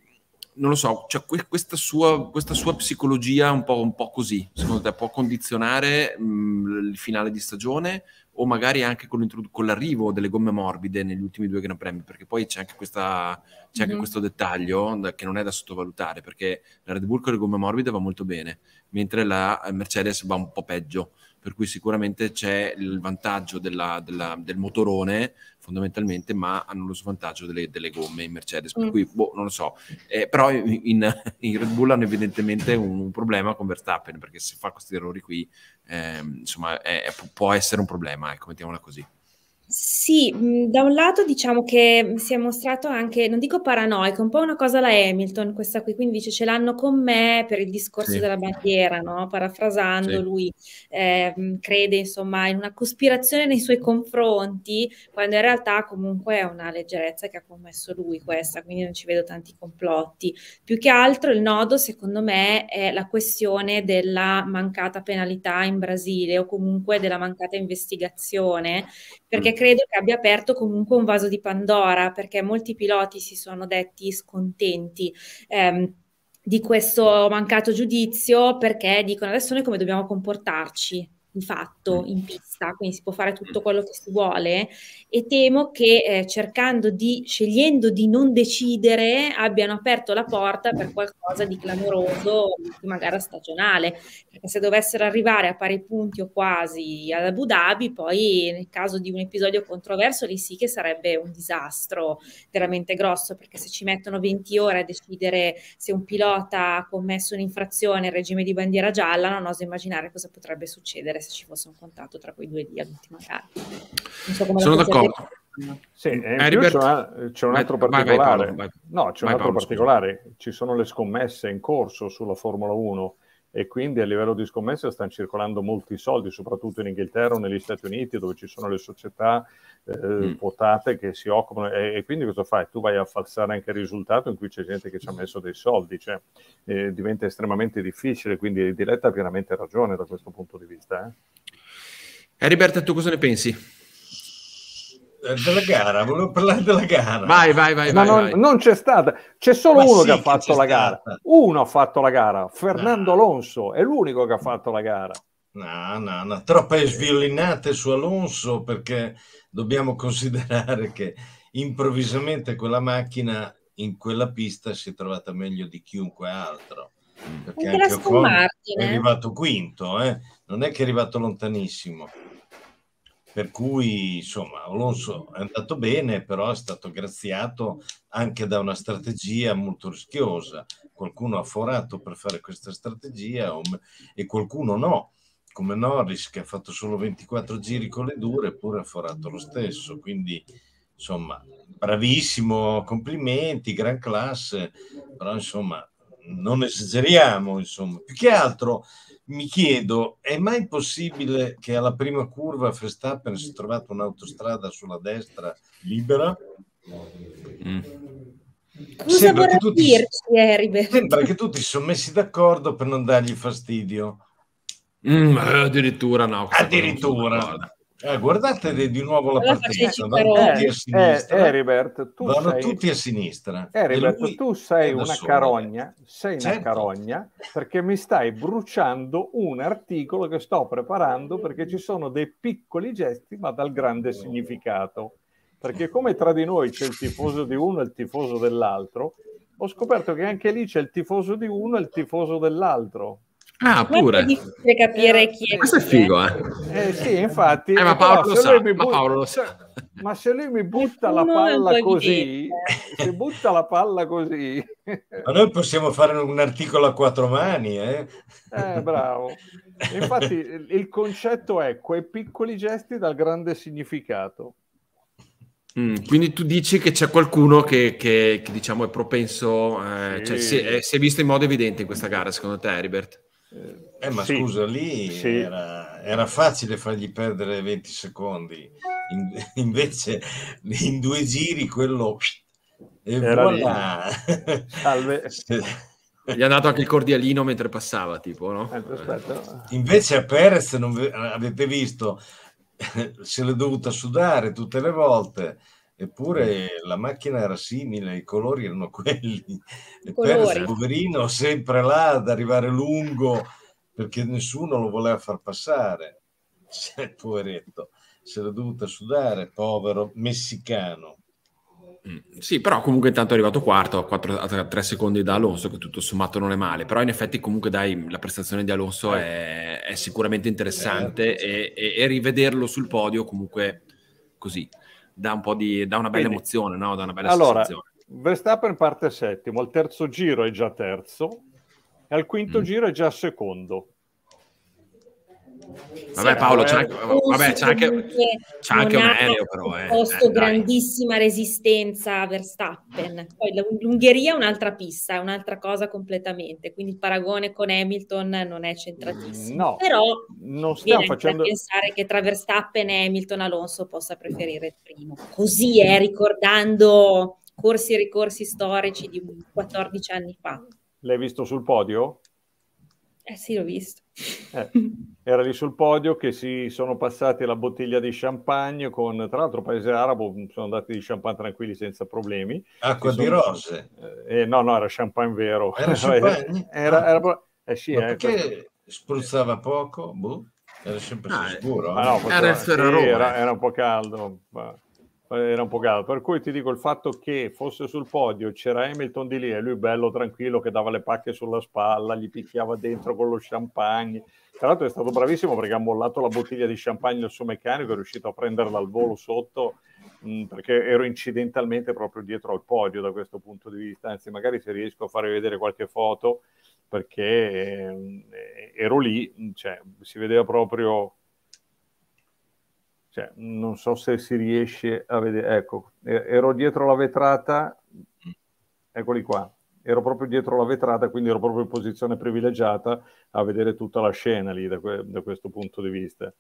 non lo so, cioè questa, sua, questa sua psicologia un po', un po', così, secondo te può condizionare mh, il finale di stagione o magari anche con, con, l'arrivo delle gomme morbide negli ultimi due Gran Premi, perché poi c'è anche, questa, c'è anche mm-hmm. questo dettaglio da, che non è da sottovalutare, perché la Red Bull con le gomme morbide va molto bene, mentre la Mercedes va un po' peggio per cui sicuramente c'è il vantaggio della, della, del motorone fondamentalmente, ma hanno lo svantaggio delle, delle gomme in Mercedes, per mm. cui boh, non lo so, eh, però in, in, Red Bull hanno evidentemente un, un, problema con Verstappen, perché se fa questi errori qui, eh, insomma, è, può essere un problema, ecco, mettiamola così. Sì, mhmm, da un lato diciamo che si è mostrato anche, non dico paranoico, un po' una cosa alla Hamilton questa qui, quindi dice: "Ce l'hanno con me per il discorso Sì. della bandiera", no, parafrasando Sì. lui, ehm, crede insomma in una cospirazione nei suoi confronti, quando in realtà comunque è una leggerezza che ha commesso lui questa, quindi non ci vedo tanti complotti. Più che altro il nodo secondo me è la questione della mancata penalità in Brasile o comunque della mancata investigazione, perché credo che abbia aperto comunque un vaso di Pandora, perché molti piloti si sono detti scontenti. Ehm, di questo mancato giudizio perché dicono adesso noi come dobbiamo comportarci di fatto mm. in pista, quindi si può fare tutto quello che si vuole e temo che eh, cercando di, scegliendo di non decidere, abbiano aperto la porta per qualcosa di clamoroso, l'ultima gara stagionale, perché se dovessero arrivare a pari punti o quasi ad Abu Dhabi, poi nel caso di un episodio controverso lì sì che sarebbe un disastro veramente grosso, perché se ci mettono 20 ore a decidere se un pilota ha commesso un'infrazione in regime di bandiera gialla, non oso immaginare cosa potrebbe succedere se ci fosse un contatto tra quei due lì all'ultima gara. So Sono d'accordo. Sì, eh, c'è, c'è, un altro vai, particolare. Vai, vai, no, c'è un altro Paolo, particolare. Scusa. Ci sono le scommesse in corso sulla Formula 1 e quindi a livello di scommesse stanno circolando molti soldi, soprattutto in Inghilterra o negli Stati Uniti, dove ci sono le società eh, mm. quotate che si occupano. E, e, quindi cosa fai? Tu vai a falsare anche il risultato in cui c'è gente che ci ha messo dei soldi, cioè eh, diventa estremamente difficile. Quindi Diletta ha pienamente ragione da questo punto di vista. Eh? Heriberto, tu cosa ne pensi? Eh, della gara, volevo parlare della gara. Vai, vai, vai. Ma vai, non, vai. non, c'è stata, c'è solo Ma uno sì che ha fatto la gara. Uno ha fatto la gara, Fernando no. Alonso, è l'unico che ha fatto la gara. No, no, no, troppe sviolinate su Alonso perché dobbiamo considerare che improvvisamente quella macchina in quella pista si è trovata meglio di chiunque altro. Perché anche, anche Ocon è arrivato quinto, eh? non è che è arrivato lontanissimo. Per cui, insomma, Alonso è andato bene, però è stato graziato anche da una strategia molto rischiosa. Qualcuno ha forato per fare questa strategia e qualcuno no, come Norris che ha fatto solo 24 giri con le dure, eppure ha forato lo stesso. Quindi, insomma, bravissimo, complimenti, gran classe, però insomma, non esageriamo, insomma. Più che altro mi chiedo, è mai possibile che alla prima curva Verstappen si è trovato un'autostrada sulla destra libera? Mm. Cosa sembra che, tutti, dirci, sembra che tutti si sono messi d'accordo per non dargli fastidio. Mm, addirittura no. Addirittura. Eh, guardate di nuovo la partita, vanno tutti a sinistra. Eh, Heribert, tu vanno sei... tutti a sinistra. Heribert, tu sei una solo. carogna, sei certo. una carogna perché mi stai bruciando un articolo che sto preparando perché ci sono dei piccoli gesti ma dal grande significato. Perché come tra di noi c'è il tifoso di uno e il tifoso dell'altro, ho scoperto che anche lì c'è il tifoso di uno e il tifoso dell'altro. Ah, pure. È difficile capire eh, chi è. Questo è figo, eh. eh sì, infatti. Eh, ma Paolo, lo sa, ma Paolo lo sa. Ma se lui mi butta la palla così, se butta la palla così... Ma noi possiamo fare un articolo a quattro mani, eh? Eh, bravo. Infatti il concetto è quei piccoli gesti dal grande significato. Mm, quindi tu dici che c'è qualcuno che, che, che diciamo è propenso, eh, sì. cioè si è, si è, visto in modo evidente in questa gara, secondo te, Heribert? Eh, ma sì, scusa, lì sì. era, era, facile fargli perdere 20 secondi, in, invece in due giri quello... E era voilà. Salve. Gli ha dato anche il cordialino mentre passava, tipo, no? Eh, invece a Perez, non avete visto, se l'è dovuta sudare tutte le volte eppure la macchina era simile, i colori erano quelli. E Perez, poverino, sempre là ad arrivare lungo perché nessuno lo voleva far passare. Cioè, poveretto, se l'è dovuta sudare, povero messicano. Mm, sì, però comunque intanto è arrivato quarto a, 4, a 3 secondi da Alonso, che tutto sommato non è male, però in effetti comunque dai, la prestazione di Alonso è, è sicuramente interessante eh, e, e, e, rivederlo sul podio comunque così dà un po' di, dà una bella Quindi, emozione, no? dà una bella allora, sensazione. Verstappen parte settimo, al terzo giro è già terzo e al quinto mm. giro è già secondo. Vabbè Paolo, c'è anche, vabbè, c'è anche, c'è anche un aereo però. Eh. posto eh, grandissima resistenza a Verstappen. Poi l'Ungheria è un'altra pista, è un'altra cosa completamente, quindi il paragone con Hamilton non è centratissimo. No, però non stiamo facendo... pensare che tra Verstappen e Hamilton Alonso possa preferire il primo. Così è, ricordando corsi e ricorsi storici di 14 anni fa. L'hai visto sul podio? Eh sì, l'ho visto. Eh, era lì sul podio che si sono passati la bottiglia di champagne con, tra l'altro, paese arabo, sono andati di champagne tranquilli senza problemi. Acqua di rose. Eh, eh, no, no, era champagne vero. Era champagne? era, ah. era, eh sì, Ma eh, perché questo... spruzzava poco? Boh. Era sempre ah, sicuro. Ma no, era, sì, era, era, un po' caldo. Ma era un po' caldo. Per cui ti dico il fatto che fosse sul podio, c'era Hamilton di lì e lui bello tranquillo che dava le pacche sulla spalla, gli picchiava dentro con lo champagne. Tra l'altro è stato bravissimo perché ha mollato la bottiglia di champagne al suo meccanico, è riuscito a prenderla al volo sotto mh, perché ero incidentalmente proprio dietro al podio da questo punto di vista. Anzi, magari se riesco a farvi vedere qualche foto perché eh, ero lì, cioè, si vedeva proprio cioè, non so se si riesce a vedere, ecco, ero dietro la vetrata, eccoli qua, ero proprio dietro la vetrata, quindi ero proprio in posizione privilegiata a vedere tutta la scena lì da, que- da questo punto di vista.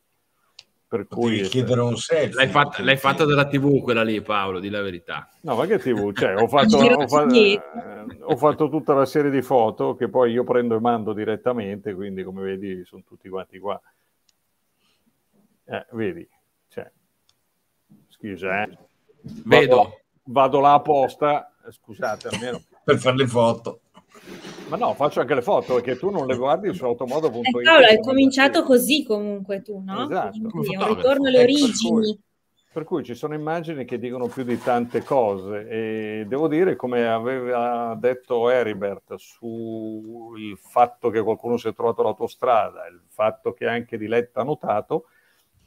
Per cui chiedere un selfie. L'hai, fatta, l'hai fatta dalla TV quella lì, Paolo, di la verità. No, ma che TV? Cioè, ho, fatto, ho, fatto, eh, ho fatto tutta la serie di foto che poi io prendo e mando direttamente, quindi come vedi sono tutti quanti qua. Eh, vedi, Scusa, eh. Vedo. Vado, vado là apposta, scusate almeno. per fare le foto. Ma no, faccio anche le foto perché tu non le guardi su automodo.it. Eh, Paolo, hai cominciato così comunque tu, no? Esatto. Quindi un ritorno alle ecco, origini. Per cui ci sono immagini che dicono più di tante cose e devo dire, come aveva detto Heribert, sul fatto che qualcuno si è trovato l'autostrada, il fatto che anche Diletta ha notato,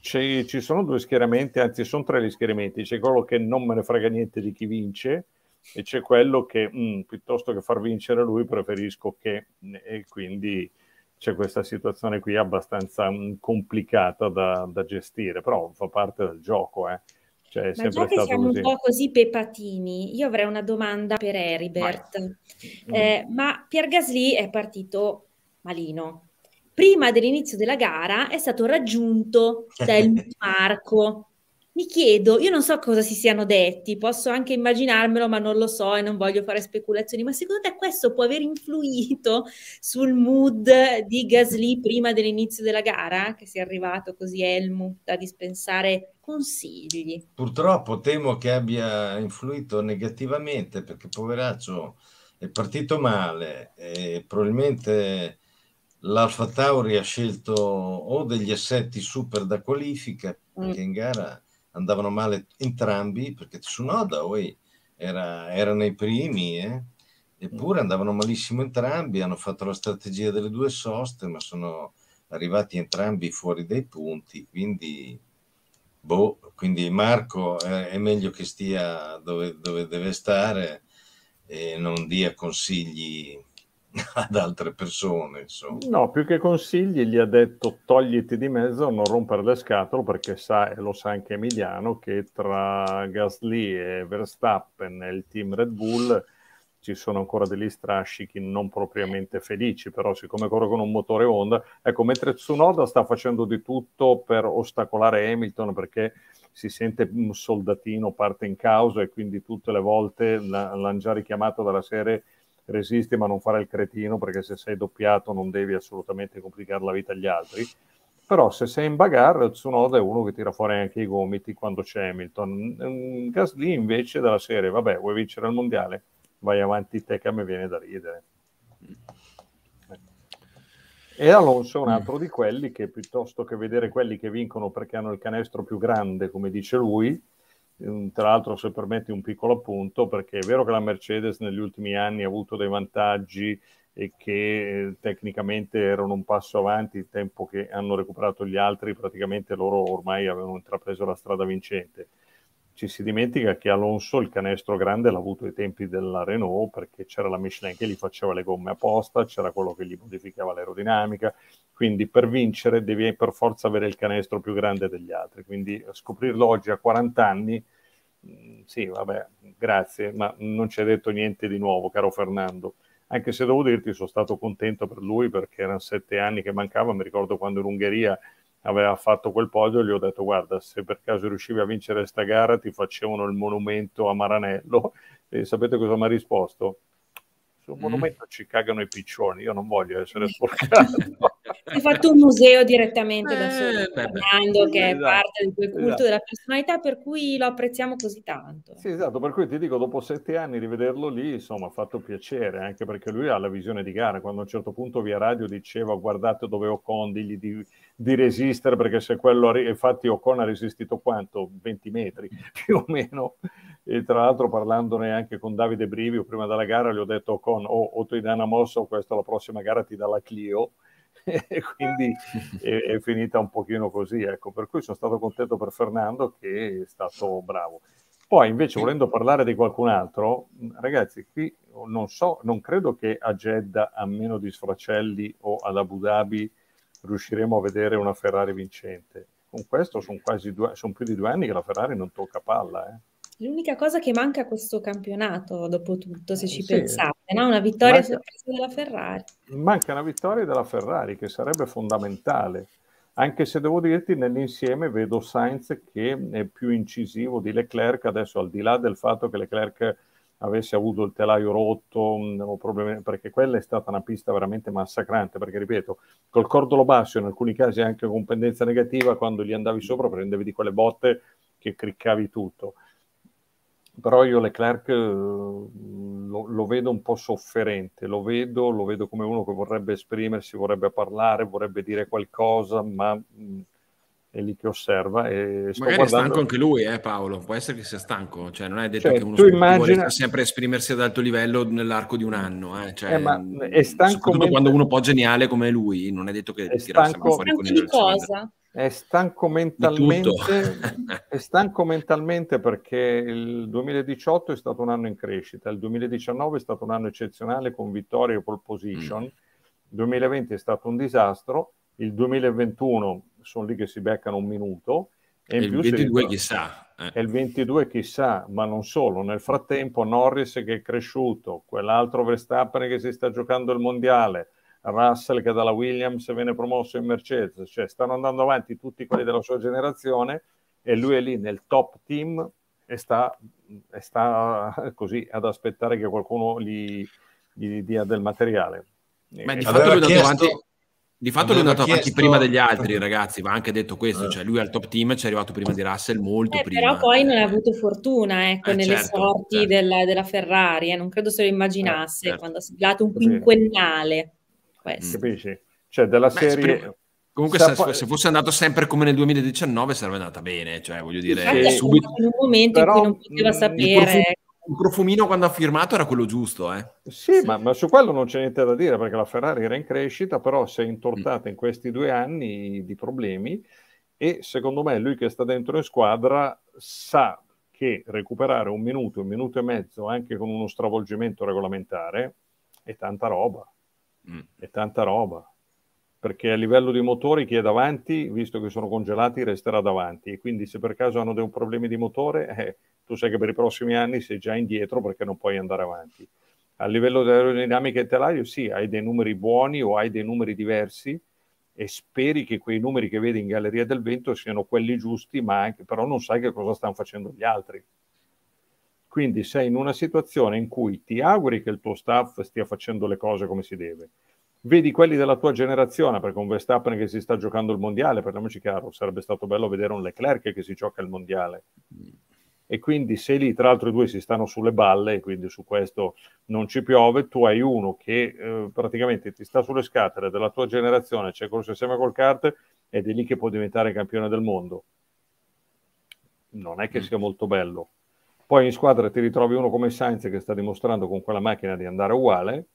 ci, ci sono due schieramenti, anzi sono tre gli schieramenti, c'è quello che non me ne frega niente di chi vince e c'è quello che mh, mm, piuttosto che far vincere lui preferisco che e quindi c'è questa situazione qui abbastanza mh, mm, complicata da, da, gestire, però fa parte del gioco. Eh. Cioè, ma già che siamo così. un po' così pepatini, io avrei una domanda per Heribert. Eh, ma Pier Gasly è partito malino, prima dell'inizio della gara è stato raggiunto dal Marco. Mi chiedo, io non so cosa si siano detti, posso anche immaginarmelo, ma non lo so e non voglio fare speculazioni, ma secondo te questo può aver influito sul mood di Gasly prima dell'inizio della gara, che sia arrivato così Helmut a dispensare consigli? Purtroppo temo che abbia influito negativamente perché poveraccio è partito male e probabilmente l'Alfa Tauri ha scelto o degli assetti super da qualifica, perché mm. in gara andavano male entrambi, perché Tsunoda poi era, era nei primi, eh? eppure mm. andavano malissimo entrambi, hanno fatto la strategia delle due soste, ma sono arrivati entrambi fuori dai punti, quindi, boh, quindi Marco eh, è meglio che stia dove, dove deve stare e non dia consigli ad altre persone. Insomma. No, più che consigli gli ha detto togliti di mezzo, non rompere le scatole perché sa, e lo sa anche Emiliano, che tra Gasly e Verstappen e il team Red Bull ci sono ancora degli strascichi non propriamente felici, però siccome corre con un motore Honda, ecco, mentre Tsunoda sta facendo di tutto per ostacolare Hamilton perché si sente un soldatino parte in causa e quindi tutte le volte l'hanno già richiamato dalla serie resisti ma non fare il cretino perché se sei doppiato non devi assolutamente complicare la vita agli altri. Però se sei in bagarre, Tsunoda è uno che tira fuori anche i gomiti quando c'è Hamilton. Gasly invece della serie, vabbè, vuoi vincere il mondiale? Vai avanti te che a me viene da ridere. E Alonso è un altro di quelli che piuttosto che vedere quelli che vincono perché hanno il canestro più grande, come dice lui, tra l'altro, se permetti un piccolo appunto, perché è vero che la Mercedes negli ultimi anni ha avuto dei vantaggi e che eh, tecnicamente erano un passo avanti il tempo che hanno recuperato gli altri, praticamente loro ormai avevano intrapreso la strada vincente. Ci si dimentica che Alonso il canestro grande l'ha avuto ai tempi della Renault perché c'era la Michelin che gli faceva le gomme apposta, c'era quello che gli modificava l'aerodinamica, quindi per vincere devi per forza avere il canestro più grande degli altri, quindi scoprirlo oggi a 40 anni, mm, sì, vabbè, grazie, ma non ci hai detto niente di nuovo, caro Fernando anche se devo dirti sono stato contento per lui perché erano sette anni che mancava, mi ricordo quando in Ungheria aveva fatto quel podio, gli ho detto guarda se per caso riuscivi a vincere questa gara ti facevano il monumento a Maranello e sapete cosa mi ha risposto? sul mm. monumento ci cagano i piccioni, io non voglio essere sporcato. Hai fatto un museo direttamente eh, da solo, Fernando, che esatto, è parte di quel culto esatto. della personalità per cui lo apprezziamo così tanto. Sì, esatto, per cui ti dico, dopo sette anni rivederlo lì, insomma, ha fatto piacere, anche perché lui ha la visione di gara, quando a un certo punto via radio diceva guardate dove Ocon, digli di, di resistere, perché se quello, infatti Ocon ha resistito quanto? 20 metri, più o meno, e tra l'altro parlandone anche con Davide Brivio prima della gara gli ho detto con o, o ti dai una mossa o questa la prossima gara ti dà la Clio e quindi è, è, finita un pochino così ecco. Per cui sono stato contento per Fernando che è stato bravo. Poi invece volendo parlare di qualcun altro ragazzi qui non so non credo che a Jeddah a meno di Sfracelli o ad Abu Dhabi riusciremo a vedere una Ferrari vincente. Con questo sono quasi due sono più di due anni che la Ferrari non tocca palla eh L'unica cosa che manca a questo campionato, dopo tutto, se ci sì. pensate, no? una vittoria manca, della Ferrari. Manca una vittoria della Ferrari, che sarebbe fondamentale. Anche se devo dirti, nell'insieme vedo Sainz che è più incisivo di Leclerc, adesso al di là del fatto che Leclerc avesse avuto il telaio rotto, problemi, perché quella è stata una pista veramente massacrante, perché ripeto, col cordolo basso, in alcuni casi anche con pendenza negativa, quando gli andavi sopra prendevi di quelle botte che criccavi tutto però io Leclerc eh, lo, lo, vedo un po' sofferente, lo vedo, lo vedo come uno che vorrebbe esprimersi, vorrebbe parlare, vorrebbe dire qualcosa, ma mh, è lì che osserva. E sto Magari guardando... è stanco anche lui, eh, Paolo, può essere che sia stanco, cioè non è detto cioè, che uno immagina... sempre esprimersi ad alto livello nell'arco di un anno, eh? Ccioè, eh, ma è stanco mentre... quando uno può geniale come lui, non è detto che è stanco... fuori con il cosa? È stanco mentalmente, è stanco mentalmente perché il 2018 è stato un anno in crescita, il 2019 è stato un anno eccezionale con vittorie e pole position, il mm. 2020 è stato un disastro, il 2021 sono lì che si beccano un minuto e, e il 22 ritorna... chissà. Eh. E il 22 chissà, ma non solo, nel frattempo Norris che è cresciuto, quell'altro Verstappen che si sta giocando il mondiale, Russell che dalla Williams viene promosso in Mercedes, cioè stanno andando avanti tutti quelli della sua generazione e lui è lì nel top team e sta, e sta così ad aspettare che qualcuno gli, gli dia del materiale. Ma di fatto lui chiesto... avanti, di fatto lui è andato avanti prima degli altri ragazzi, va anche detto questo, eh. cioè lui al top team ci è arrivato prima di Russell molto eh, prima. Però poi non ha avuto fortuna ecco, eh, nelle certo, sorti certo. Della, della, Ferrari, eh. non credo se lo immaginasse eh, certo. quando ha siglato un quinquennale questo. Capisci? Cioè della Beh, serie... Comunque, se, se, fosse andato sempre come nel 2019, sarebbe andata bene. Cioè, voglio dire, sì, subito... in un momento Però, in cui non poteva sapere. Il profumino, il profumino, quando ha firmato era quello giusto. Eh? Sì, sì. Ma, ma, su quello non c'è niente da dire perché la Ferrari era in crescita, però si è intortata mm. in questi due anni di problemi. E secondo me, lui che sta dentro in squadra sa che recuperare un minuto, un minuto e mezzo anche con uno stravolgimento regolamentare è tanta roba mm. è tanta roba. Perché a livello di motori chi è davanti, visto che sono congelati, resterà davanti. E quindi se per caso hanno dei problemi di motore, eh, tu sai che per i prossimi anni sei già indietro perché non puoi andare avanti. A livello di aerodinamica e telaio, sì, hai dei numeri buoni o hai dei numeri diversi e speri che quei numeri che vedi in Galleria del Vento siano quelli giusti, ma anche, però non sai che cosa stanno facendo gli altri. Quindi sei in una situazione in cui ti auguri che il tuo staff stia facendo le cose come si deve. Vedi quelli della tua generazione, perché un Verstappen che si sta giocando il mondiale, parliamoci chiaro, sarebbe stato bello vedere un Leclerc che si gioca il mondiale. E quindi se lì tra l'altro i due si stanno sulle balle, quindi su questo non ci piove, tu hai uno che eh, praticamente ti sta sulle scatole della tua generazione, c'è corso insieme col kart ed è lì che può diventare campione del mondo. Non è che mm. sia molto bello poi in squadra ti ritrovi uno come Sainz che sta dimostrando con quella macchina di andare uguale,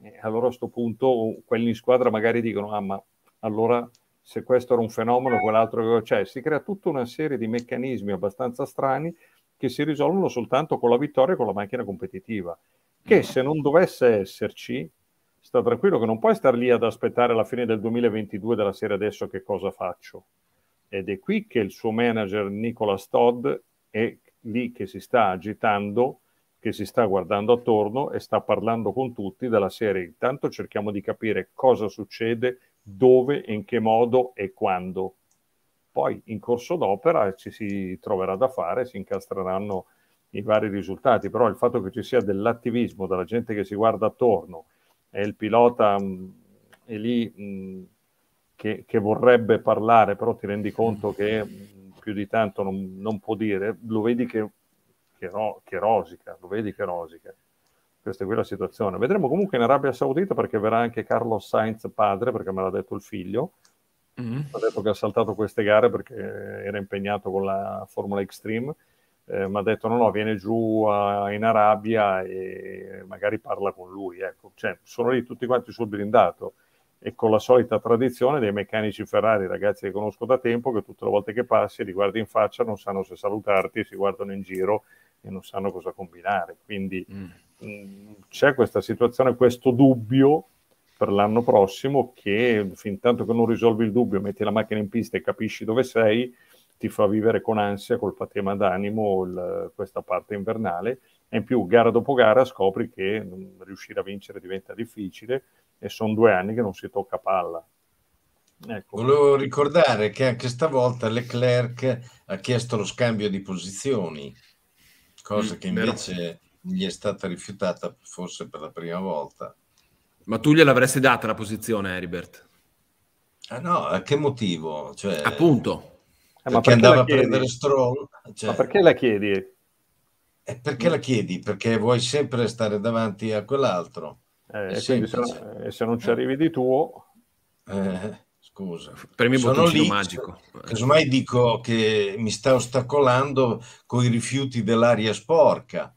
e allora a questo punto quelli in squadra magari dicono, ah ma allora se questo era un fenomeno, quell'altro cioè si crea tutta una serie di meccanismi abbastanza strani che si risolvono soltanto con la vittoria e con la macchina competitiva, che se non dovesse esserci sta tranquillo che non puoi star lì ad aspettare la fine del 2022 della serie adesso che cosa faccio. Ed è qui che il suo manager Nicolas Todd è lì che si sta agitando, che si sta guardando attorno e sta parlando con tutti della serie. Intanto cerchiamo di capire cosa succede, dove, in che modo e quando. Poi in corso d'opera ci si troverà da fare, si incastreranno i vari risultati, però il fatto che ci sia dell'attivismo, della gente che si guarda attorno e il pilota mh, mm, è lì mh, mm, che, che, vorrebbe parlare, però ti rendi conto che mh, mm, più di tanto non, non, può dire, lo vedi che, che, ro, che, rosica, lo vedi che rosica. Questa è qui la situazione. Vedremo comunque in Arabia Saudita perché verrà anche Carlos Sainz padre, perché me l'ha detto il figlio, mm-hmm. ha detto che ha saltato queste gare perché era impegnato con la Formula Extreme eh, mi ha detto no, no, viene giù a, in Arabia e magari parla con lui. Ecco. Cioè, sono lì tutti quanti sul blindato e con la solita tradizione dei meccanici Ferrari, ragazzi che conosco da tempo, che tutte le volte che passi li guardi in faccia, non sanno se salutarti, si guardano in giro e non sanno cosa combinare. Quindi mm. mh, mm, c'è questa situazione, questo dubbio per l'anno prossimo che fin tanto che non risolvi il dubbio, metti la macchina in pista e capisci dove sei, ti fa vivere con ansia, col patema d'animo il, questa parte invernale e in più gara dopo gara scopri che riuscire a vincere diventa difficile e sono due anni che non si tocca palla. Ecco. Volevo ricordare che anche stavolta Leclerc ha chiesto lo scambio di posizioni, cosa mm, che invece vero. gli è stata rifiutata forse per la prima volta. Ma tu gliel'avresti data la posizione, Heribert? Ah no, a che motivo? Cioè... Appunto. Eh, perché, perché andava a prendere Stroll. Cioè, ma perché la chiedi? Eh, perché la chiedi? Perché vuoi sempre stare davanti a quell'altro. Eh, se, se, non ci arrivi di tuo... Eh, scusa. Per me sono lì, magico. Casomai dico che mi sta ostacolando con i rifiuti dell'aria sporca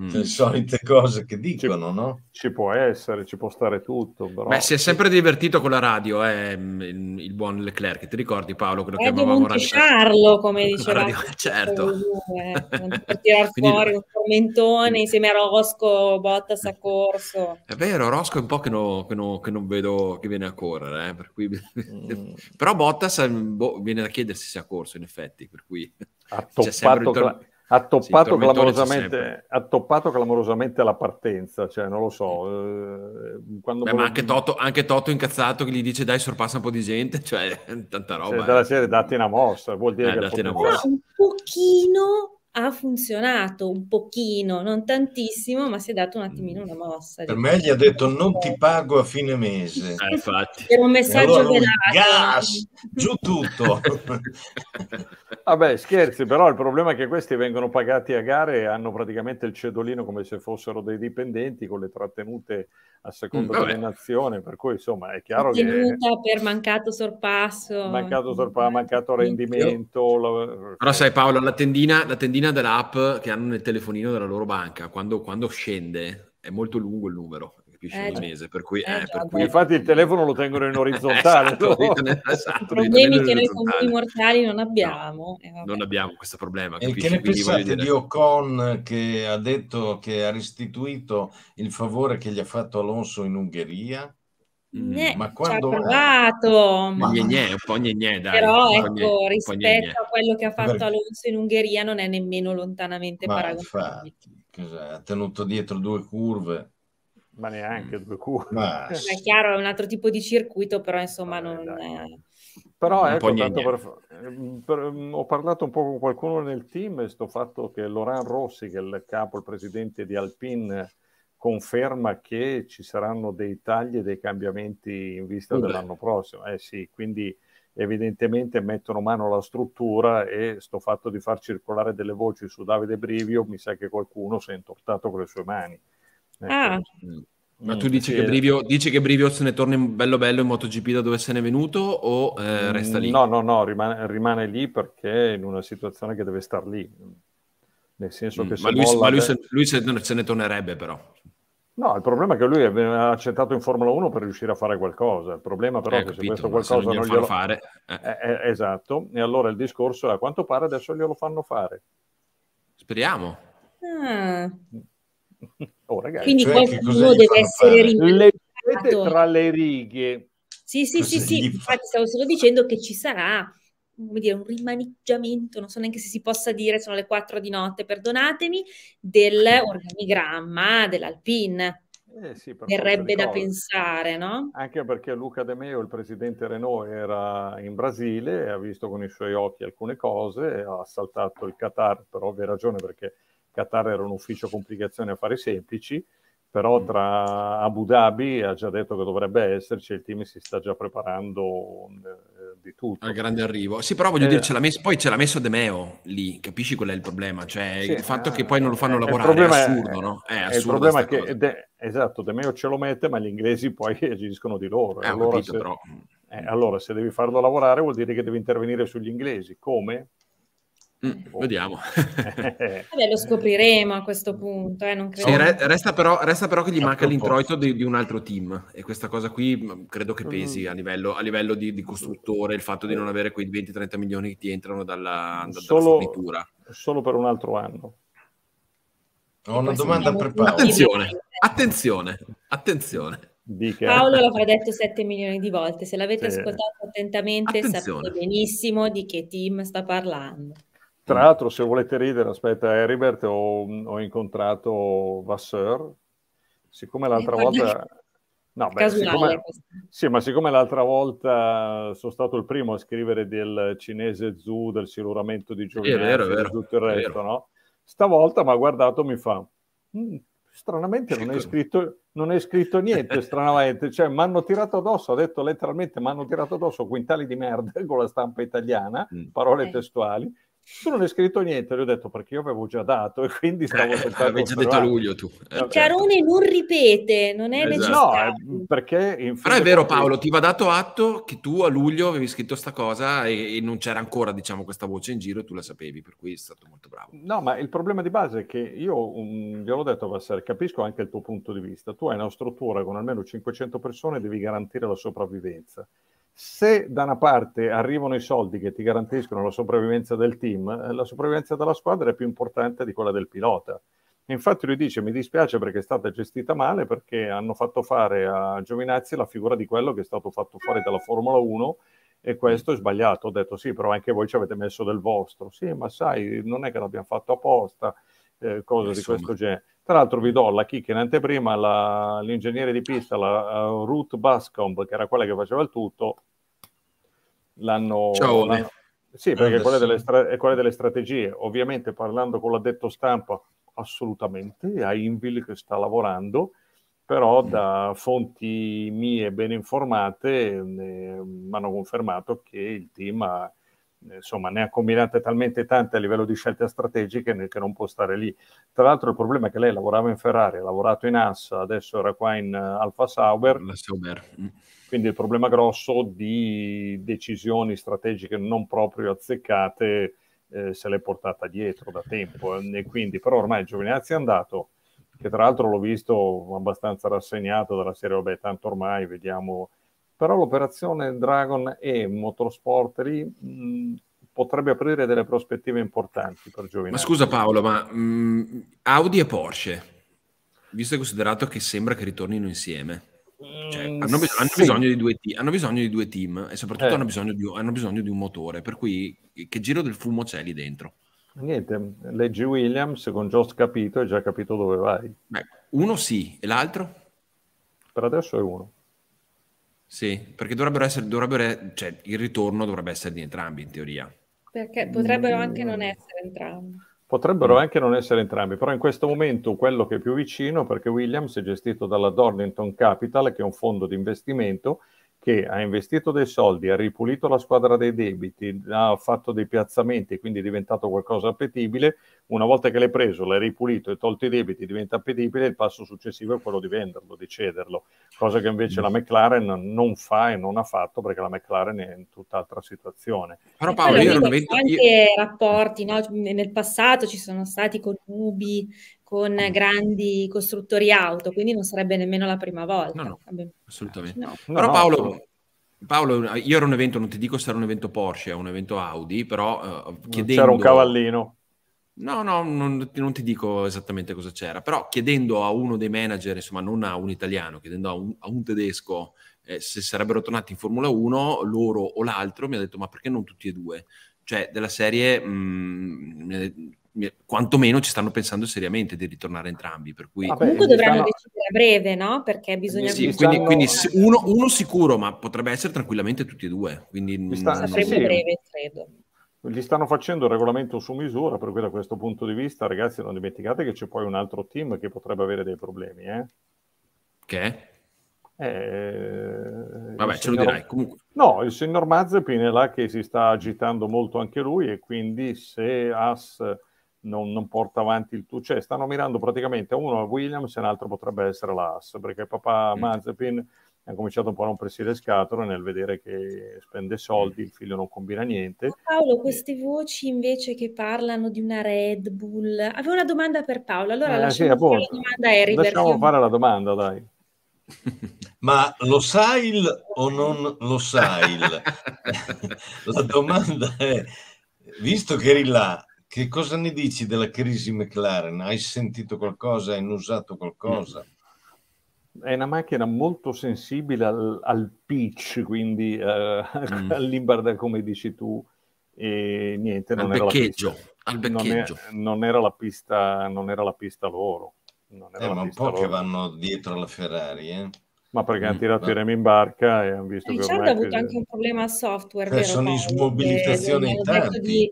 mm. le solite cose che dicono, ci, no? Ci può essere, ci può stare tutto. Però... Beh, si è sempre divertito con la radio, eh, il, il, buon Leclerc. Ti ricordi Paolo? Quello radio chiamavamo Radio Charlo, come diceva. Radio, certo. Eh, per tirar fuori un tormentone insieme a Rosco, Bottas a corso. È vero, Rosco è un po' che, no, che, no, che non vedo che viene a correre, eh, per cui... mm. però Bottas boh, viene da chiedersi se ha corso, in effetti, per cui... Ha toppato, tor- ha toppato, sì, clamorosamente, ha toppato clamorosamente la partenza, cioè non lo so. Eh, quando Beh, ma anche Toto, anche Toto, incazzato che gli dice dai sorpassa un po' di gente, cioè tanta roba. Cioè, eh. serie dati una mossa, vuol dire eh, che una mossa. un pochino ha funzionato un pochino, non tantissimo, ma si è dato un attimino una mossa. Per me gli ha detto non ti pago a fine mese. Eh, infatti. Per un messaggio allora velato. Gas, giù tutto. Vabbè, scherzi, però il problema è che questi vengono pagati a gare e hanno praticamente il cedolino come se fossero dei dipendenti con le trattenute a seconda mm, delle nazioni, per cui insomma è chiaro che... per mancato sorpasso. Mancato sorpasso, mancato rendimento. Però sai Paolo, la tendina, la tendina dell'app che hanno nel telefonino della loro banca, quando, quando scende, è molto lungo il numero capisci eh, mese, per cui, eh, eh, per cui... infatti il telefono lo tengono in orizzontale esatto, esatto, problemi che noi comuni mortali non abbiamo no, non abbiamo questo problema e che ne pensate dire... di Ocon che ha detto che ha restituito il favore che gli ha fatto Alonso in Ungheria Ne, ma quando ci ha provato ma... Gne, un po' gne, gne, dai, però ecco gne, rispetto a quello che ha fatto Alonso in Ungheria non è nemmeno lontanamente ma paragonabile. ha tenuto dietro due curve. Ma neanche mm. due curve. Ma... È chiaro, è un altro tipo di circuito, però insomma Vabbè, non... È... Però ecco, per, ehm, per, ho parlato un po' con qualcuno nel team e sto fatto che Laurent Rossi, che è il capo, il presidente di Alpine, conferma che ci saranno dei tagli e dei cambiamenti in vista Vabbè. dell'anno prossimo. Eh sì, quindi evidentemente mettono mano alla struttura e sto fatto di far circolare delle voci su Davide Brivio, mi sa che qualcuno si è intortato con le sue mani. Ecco. Ah. Mm. Ma tu dici, sì. che Brivio, dici, che Brivio, se ne torna bello bello in MotoGP da dove se n'è venuto o eh, mm, resta lì? No, no, no, rimane, rimane, lì perché è in una situazione che deve star lì. Nel senso mm, che ma lui, ma lui, se, lui se, se, ne tornerebbe però. No, il problema è che lui ha accettato in Formula 1 per riuscire a fare qualcosa. Il problema però eh, è che capito, se questo qualcosa se non, glielo fare... Eh. Eh, eh. esatto, e allora il discorso è a quanto pare adesso glielo fanno fare. Speriamo. Ah. Oh, ragazzi, Quindi cioè, qualcuno deve essere rimandata. Leggete tra le righe. Sì, sì, sì, sì, infatti stavo solo dicendo che ci sarà come dire, un rimaneggiamento, non so neanche se si possa dire, sono le 4 di notte, perdonatemi, dell'organigramma dell'Alpine. Eh sì, Verrebbe da pensare, no? Anche perché Luca De Meo, il presidente Renault, era in Brasile ha visto con i suoi occhi alcune cose, ha saltato il Qatar per ovvia ragione perché Qatar era un ufficio complicazioni affari semplici, però mm. tra Abu Dhabi ha già detto che dovrebbe esserci, il team si sta già preparando di tutto. Al grande arrivo. Sì, però voglio eh, dire, ce messo, poi ce l'ha messo De Meo lì, capisci qual è il problema? Cioè, sì, il fatto eh, che poi non lo fanno lavorare è assurdo, è, no? È assurdo il problema è che, de, esatto, De Meo ce lo mette, ma gli inglesi poi agiscono di loro. Eh, allora, capito, se, però... eh, allora, se devi farlo lavorare vuol dire che devi intervenire sugli inglesi. Come? Mm, oh. Vediamo. Vabbè, lo scopriremo a questo punto. Eh, sì, resta, però, resta, però, che gli manca l'introito di, di, un altro team e questa cosa qui mm, credo che pesi mm. a livello, a livello di, di, costruttore il fatto di non avere quei 20-30 milioni che ti entrano dalla, da, solo, dalla fornitura. Solo per un altro anno. Ho una domanda per Paolo. Attenzione, attenzione, attenzione. Dica. Paolo l'avrà detto 7 milioni di volte. Se l'avete sì. ascoltato attentamente, attenzione. sapete benissimo di che team sta parlando. Tra l'altro, se volete ridere, aspetta, Heribert, ho, ho incontrato Vasseur. Siccome l'altra volta... No, beh, siccome... Sì, ma siccome l'altra volta sono stato il primo a scrivere del cinese Zoo, del siluramento di Giovinazzi e tutto il resto, no? Stavolta mi ha guardato e mi fa... Mm, stranamente non hai, scritto, non hai scritto niente, stranamente. Cioè, mi hanno tirato addosso, ha detto letteralmente, mi hanno tirato addosso quintali di merda con la stampa italiana, mm. parole testuali, tu non hai scritto niente, gli ho detto perché io avevo già dato e quindi stavo eh, Avevi già detto a luglio tu. Eh, Carone non ripete, non è esatto. necessario. No, perché in Però è vero Paolo, ti va dato atto che tu a luglio avevi scritto sta cosa e, e, non c'era ancora diciamo questa voce in giro e tu la sapevi, per cui è stato molto bravo. No, ma il problema di base è che io, um, gliel'ho detto a Vassar, capisco anche il tuo punto di vista. Tu hai una struttura con almeno 500 persone e devi garantire la sopravvivenza se da una parte arrivano i soldi che ti garantiscono la sopravvivenza del team, eh, la sopravvivenza della squadra è più importante di quella del pilota. Infatti lui dice mi dispiace perché è stata gestita male perché hanno fatto fare a Giovinazzi la figura di quello che è stato fatto fuori dalla Formula 1 e questo è sbagliato. Ho detto sì, però anche voi ci avete messo del vostro. Sì, ma sai, non è che l'abbiamo fatto apposta, eh, cose Insomma. di questo genere. Tra l'altro vi do la chicca in anteprima, la, l'ingegnere di pista, la uh, Ruth Bascomb, che era quella che faceva il tutto, l'hanno... Ciao, l'hanno sì, perché quella delle, stra- è quella delle strategie. Ovviamente parlando con l'addetto stampa, assolutamente, a Invil che sta lavorando, però mm. da fonti mie ben informate mi hanno confermato che il team ha insomma, ne ha combinate talmente tante a livello di scelte strategiche che non può stare lì. Tra l'altro il problema è che lei lavorava in Ferrari, ha lavorato in Assa, adesso era qua in uh, Alfa Sauber. Sauber. Quindi il problema grosso di decisioni strategiche non proprio azzeccate eh, se l'è portata dietro da tempo. E quindi, però ormai il Giovinazzi è andato, che tra l'altro l'ho visto abbastanza rassegnato dalla serie, vabbè, tanto ormai vediamo però l'operazione Dragon e Motorsport lì mh, potrebbe aprire delle prospettive importanti per Giovinazzi. Ma scusa Paolo, ma mh, Audi e Porsche, visto e considerato che sembra che ritornino insieme, cioè, mm, hanno, bis- hanno, sì. bisogno di due te- hanno, bisogno di due team e soprattutto eh. hanno, bisogno di, hanno, bisogno di, un motore, per cui che giro del fumo c'è lì dentro? Niente, leggi Williams con Jost capito e già capito dove vai. Beh, uno sì, e l'altro? Per adesso è uno. Sì, perché dovrebbero essere, dovrebbero, cioè, il ritorno dovrebbe essere di entrambi in teoria. Perché potrebbero anche non essere entrambi. Potrebbero anche non essere entrambi, però in questo momento quello che è più vicino, perché Williams è gestito dalla Dornington Capital, che è un fondo di investimento che ha investito dei soldi, ha ripulito la squadra dei debiti, ha fatto dei piazzamenti, quindi è diventato qualcosa appetibile. Una volta che l'hai preso, l'hai ripulito e tolto i debiti, diventa appetibile, il passo successivo è quello di venderlo, di cederlo, cosa che invece la McLaren non fa e non ha fatto perché la McLaren è in tutt'altra situazione. Però Paolo, io non vedo anche rapporti, no? nel passato ci sono stati con Ubi, con grandi costruttori auto, quindi non sarebbe nemmeno la prima volta. No, no, assolutamente. No. Però Paolo, Paolo, io ero un evento, non ti dico se era un evento Porsche o un evento Audi, però uh, chiedendo... C'era un cavallino. No, no, non, non, ti dico esattamente cosa c'era, però chiedendo a uno dei manager, insomma non a un italiano, chiedendo a un, a un tedesco eh, se sarebbero tornati in Formula 1, loro o l'altro mi ha detto ma perché non tutti e due? Cioè della serie mh, mm, quantomeno ci stanno pensando seriamente di ritornare entrambi. Per cui... Vabbè, Comunque dovranno stanno... decidere a breve, no? Perché bisogna... Sì, quindi, quindi uno, uno, sicuro, ma potrebbe essere tranquillamente tutti e due. Quindi... Sta... Sarebbe sì, breve, credo. Gli stanno facendo il regolamento su misura, per cui da questo punto di vista, ragazzi, non dimenticate che c'è poi un altro team che potrebbe avere dei problemi. Eh? Che? Eh, Vabbè, ce lo dirai comunque. No, il signor Mazepin è là che si sta agitando molto anche lui e quindi se As non, non porta avanti il tuo, cioè stanno mirando praticamente a uno a Williams e un altro potrebbe essere la As, perché papà mm. Mazepin ha cominciato un po' a rompersi le scatole nel vedere che spende soldi, il figlio non combina niente. Paolo, queste voci invece che parlano di una Red Bull, avevo una domanda per Paolo, allora eh, lasciamo sì, fare la domanda a Harry. Lasciamo fare la domanda, dai. Ma lo sai o non lo sai? la domanda è, visto che eri là, che cosa ne dici della crisi McLaren? Hai sentito qualcosa? Hai usato qualcosa? È una macchina molto sensibile al, al pitch, quindi uh, mm. all'imbarda come dici tu, e niente, non al era beccheggio, la pista, al beccheggio. Non, è, non, era la pista, non era la pista loro. Non era eh, ma un po' loro. che vanno dietro alla Ferrari, eh? Ma perché mm, hanno tirato i remi in barca e hanno visto Richard che ormai... ha avuto anche un problema software, eh, Sono in smobilitazione in tanti. Di,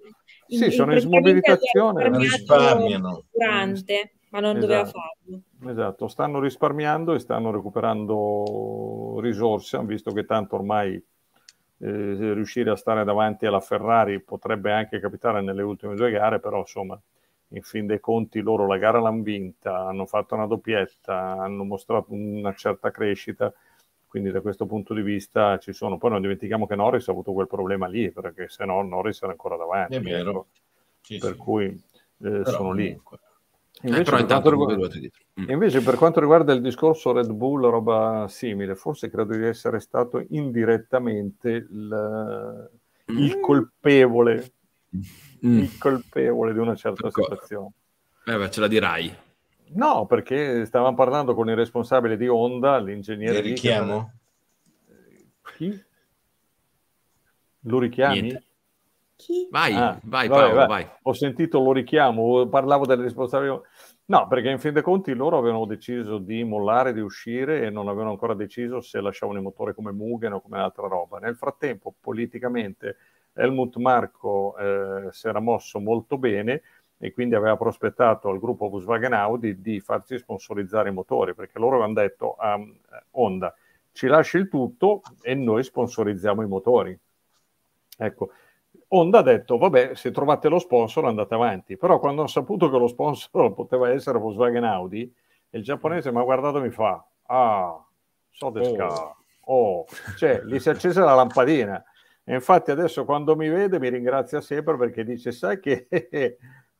in, sì, sono in smobilitazione. Risparmiano. Durante ma non esatto. doveva farlo. Esatto, stanno risparmiando e stanno recuperando risorse, hanno visto che tanto ormai eh, riuscire a stare davanti alla Ferrari potrebbe anche capitare nelle ultime due gare, però insomma, in fin dei conti loro la gara l'hanno vinta, hanno fatto una doppietta, hanno mostrato una certa crescita, quindi da questo punto di vista ci sono. Poi non dimentichiamo che Norris ha avuto quel problema lì, perché se no Norris era ancora davanti. È vero. Ecco. Sì, per sì. cui eh, sono comunque. lì. Invece, eh, per riguarda... mm. invece, per quanto riguarda il discorso Red Bull, roba simile, forse credo di essere stato indirettamente il, mm. il colpevole, mm. il colpevole di una certa D'accordo. situazione. Eh beh, ce la dirai. No, perché stavamo parlando con il responsabile di Honda, l'ingegnere. Lo richiamo? Chi? Lo richiami? Niente. Chi? Vai, ah, vai vabbè, Paolo, vai. vai. Ho sentito, lo richiamo, parlavo delle responsabilità. No, perché in fin dei conti loro avevano deciso di mollare, di uscire e non avevano ancora deciso se lasciavano il motore come Mugen o come altra roba. Nel frattempo, politicamente, Helmut Marco eh, si era mosso molto bene e quindi aveva prospettato al gruppo Volkswagen Audi di farsi sponsorizzare i motori, perché loro avevano detto a Honda ci lasci il tutto e noi sponsorizziamo i motori. Ecco, Honda ha detto, vabbè, se trovate lo sponsor andate avanti, però quando hanno saputo che lo sponsor poteva essere Volkswagen Audi, il giapponese mi ha guardato e mi fa, ah, so the oh. oh, cioè gli si è accesa la lampadina. E infatti adesso quando mi vede mi ringrazia sempre perché dice, sai che...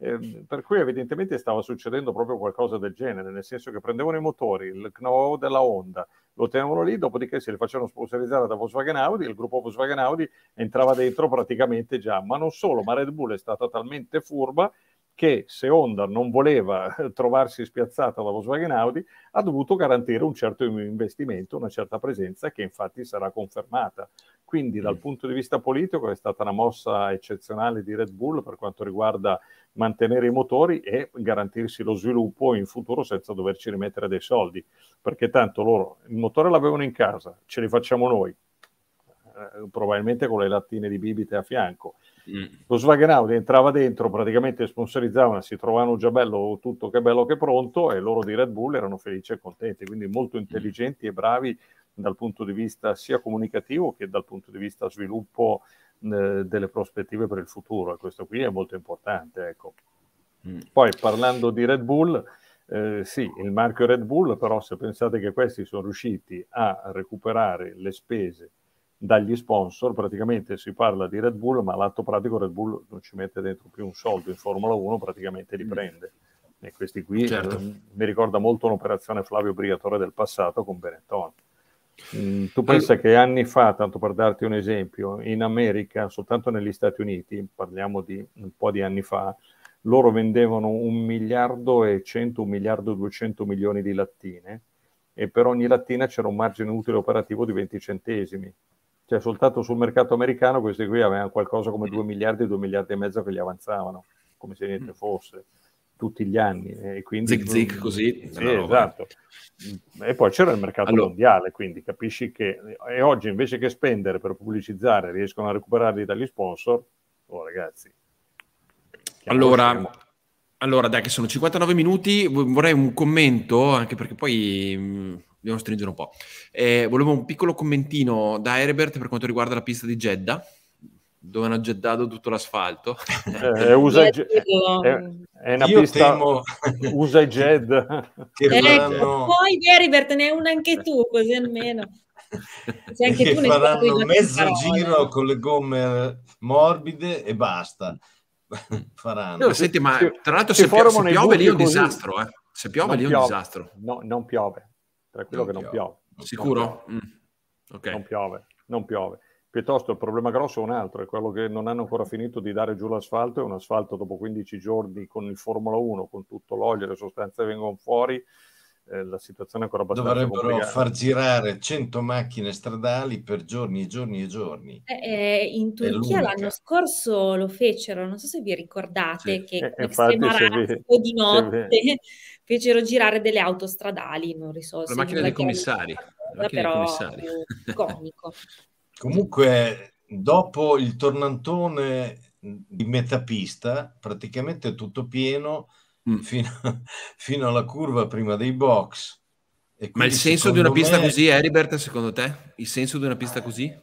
Eh, per cui evidentemente stava succedendo proprio qualcosa del genere, nel senso che prendevano i motori, il know della Honda, lo tenevano lì, dopodiché se li facevano sponsorizzare da Volkswagen Audi, il gruppo Volkswagen Audi entrava dentro praticamente già. Ma non solo, ma Red Bull è stata talmente furba che se Honda non voleva trovarsi spiazzata da Volkswagen Audi, ha dovuto garantire un certo investimento, una certa presenza che infatti sarà confermata. Quindi dal mm. punto di vista politico è stata una mossa eccezionale di Red Bull per quanto riguarda mantenere i motori e garantirsi lo sviluppo in futuro senza doverci rimettere dei soldi, perché tanto loro il motore l'avevano in casa, ce li facciamo noi, eh, probabilmente con le lattine di bibite a fianco. Mm. Lo Swagen Audi entrava dentro, praticamente sponsorizzavano, si trovavano già bello tutto che bello che pronto e loro di Red Bull erano felici e contenti, quindi molto mm. intelligenti e bravi dal punto di vista sia comunicativo che dal punto di vista sviluppo delle prospettive per il futuro e questo qui è molto importante. Ecco. Mm. Poi parlando di Red Bull, eh, sì, il marchio Red Bull, però se pensate che questi sono riusciti a recuperare le spese dagli sponsor, praticamente si parla di Red Bull, ma all'atto pratico Red Bull non ci mette dentro più un soldo in Formula 1, praticamente li mm. prende. E questi qui certo. eh, mi ricorda molto un'operazione Flavio Briatore del passato con Benetton. Mm, tu pensa che anni fa, tanto per darti un esempio, in America, soltanto negli Stati Uniti, parliamo di un po' di anni fa, loro vendevano un miliardo e 100, un miliardo e 200 milioni di lattine e per ogni lattina c'era un margine utile operativo di 20 centesimi. Cioè soltanto sul mercato americano questi qui avevano qualcosa come 2 miliardi, 2 miliardi e mezzo che gli avanzavano, come se niente fosse, tutti gli anni. E quindi, zic zic così. Sì, esatto. E poi c'era il mercato allora. mondiale, quindi capisci che... E oggi invece che spendere per pubblicizzare riescono a recuperarli dagli sponsor, oh ragazzi. Allora, allora, dai, che sono 59 minuti, vorrei un commento, anche perché poi mh, mm, dobbiamo stringere un po'. Eh, volevo un piccolo commentino da Herbert per quanto riguarda la pista di Jeddah, dove hanno jeddato tutto l'asfalto. Eh, usa è, è, una Io pista temo... usa Jed. Che ecco, poi Herbert ne è una anche tu, così almeno. Se anche che tu faranno mezzo giro con le gomme morbide e basta. faranno. No, senti, ma tra l'altro se, pio- se piove lì è un così. disastro, eh. Se piove lì è un disastro. No, non piove. Tranquillo non che non piove. piove. Sicuro? Non piove. Mm. Okay. non piove. Non piove. Piuttosto il problema grosso è un altro, è quello che non hanno ancora finito di dare giù l'asfalto, è un asfalto dopo 15 giorni con il Formula 1, con tutto l'olio, le sostanze vengono fuori, eh, la situazione è ancora abbastanza Dovrebbero complicata. far girare 100 macchine stradali per giorni e giorni e giorni. Eh, eh, in Turchia l'anno scorso lo fecero, non so se vi ricordate sì. che eh, vi, di notte fecero girare delle autostradali, non risolse. La macchina dei commissari. La macchina però commissari. comico. Comunque, dopo il tornantone di metapista, praticamente tutto pieno mm. fino, fino, alla curva prima dei box. Ma il senso di una pista me... così, Heribert, secondo te? Il senso di una pista così?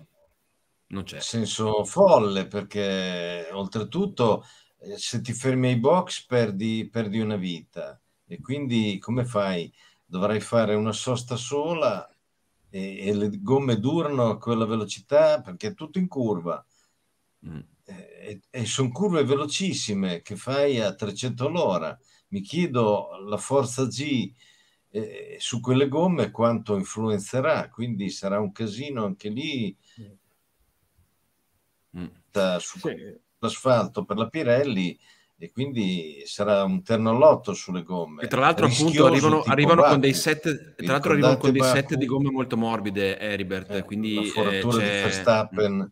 Non c'è. Senso folle, perché oltretutto eh, se ti fermi ai box perdi, perdi una vita. E quindi come fai? Dovrai fare una sosta sola e, e le gomme durano a quella velocità perché è tutto in curva. Mm. E, e sono curve velocissime che fai a 300 all'ora mi chiedo la forza G eh, su quelle gomme quanto influenzerà, quindi sarà un casino anche lì mm. sull'asfalto per la Pirelli e quindi sarà un ternolotto sulle gomme. E tra l'altro appunto arrivano, arrivano con dei set, tra l'altro arrivano con dei set di gomme molto morbide, Heribert, eh, quindi la foratura eh, di Verstappen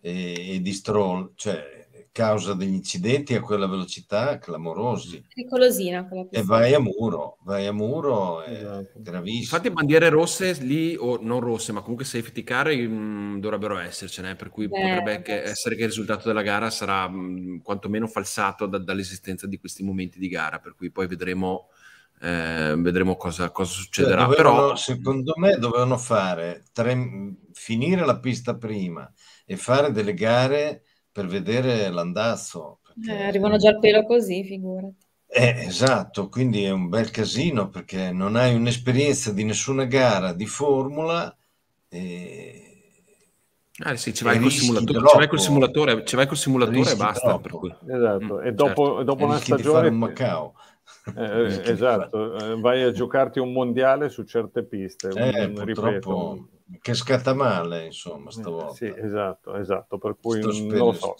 e, e, di Stroll, cioè causa degli incidenti a quella velocità clamorosi. Pericolosina. E vai a muro, vai a muro, è esatto. gravissimo. Infatti bandiere rosse lì, o non rosse, ma comunque safety car mh, mm, dovrebbero essercene, per cui Beh, potrebbe che essere che il risultato della gara sarà mh, mm, quantomeno falsato da, dall'esistenza di questi momenti di gara, per cui poi vedremo... Eh, vedremo cosa, cosa succederà. Cioè, dovevano, Però, secondo me dovevano fare tre, finire la pista prima e fare delle gare per vedere l'andazzo. Perché... Eh, arrivano già al pelo così, figurati. Eh, esatto, quindi è un bel casino perché non hai un'esperienza di nessuna gara di formula e... Ah, sì, ci vai, col simulatore, ci vai col simulatore, ci vai col simulatore e basta. Per cui... Esatto, mm, e dopo, certo. dopo una stagione... Un Macao. Eh, esatto, eh, vai a giocarti un mondiale su certe piste. Eh, un, ripeto, che scatta male, insomma, stavolta. Sì, esatto, esatto, per cui sto non lo so.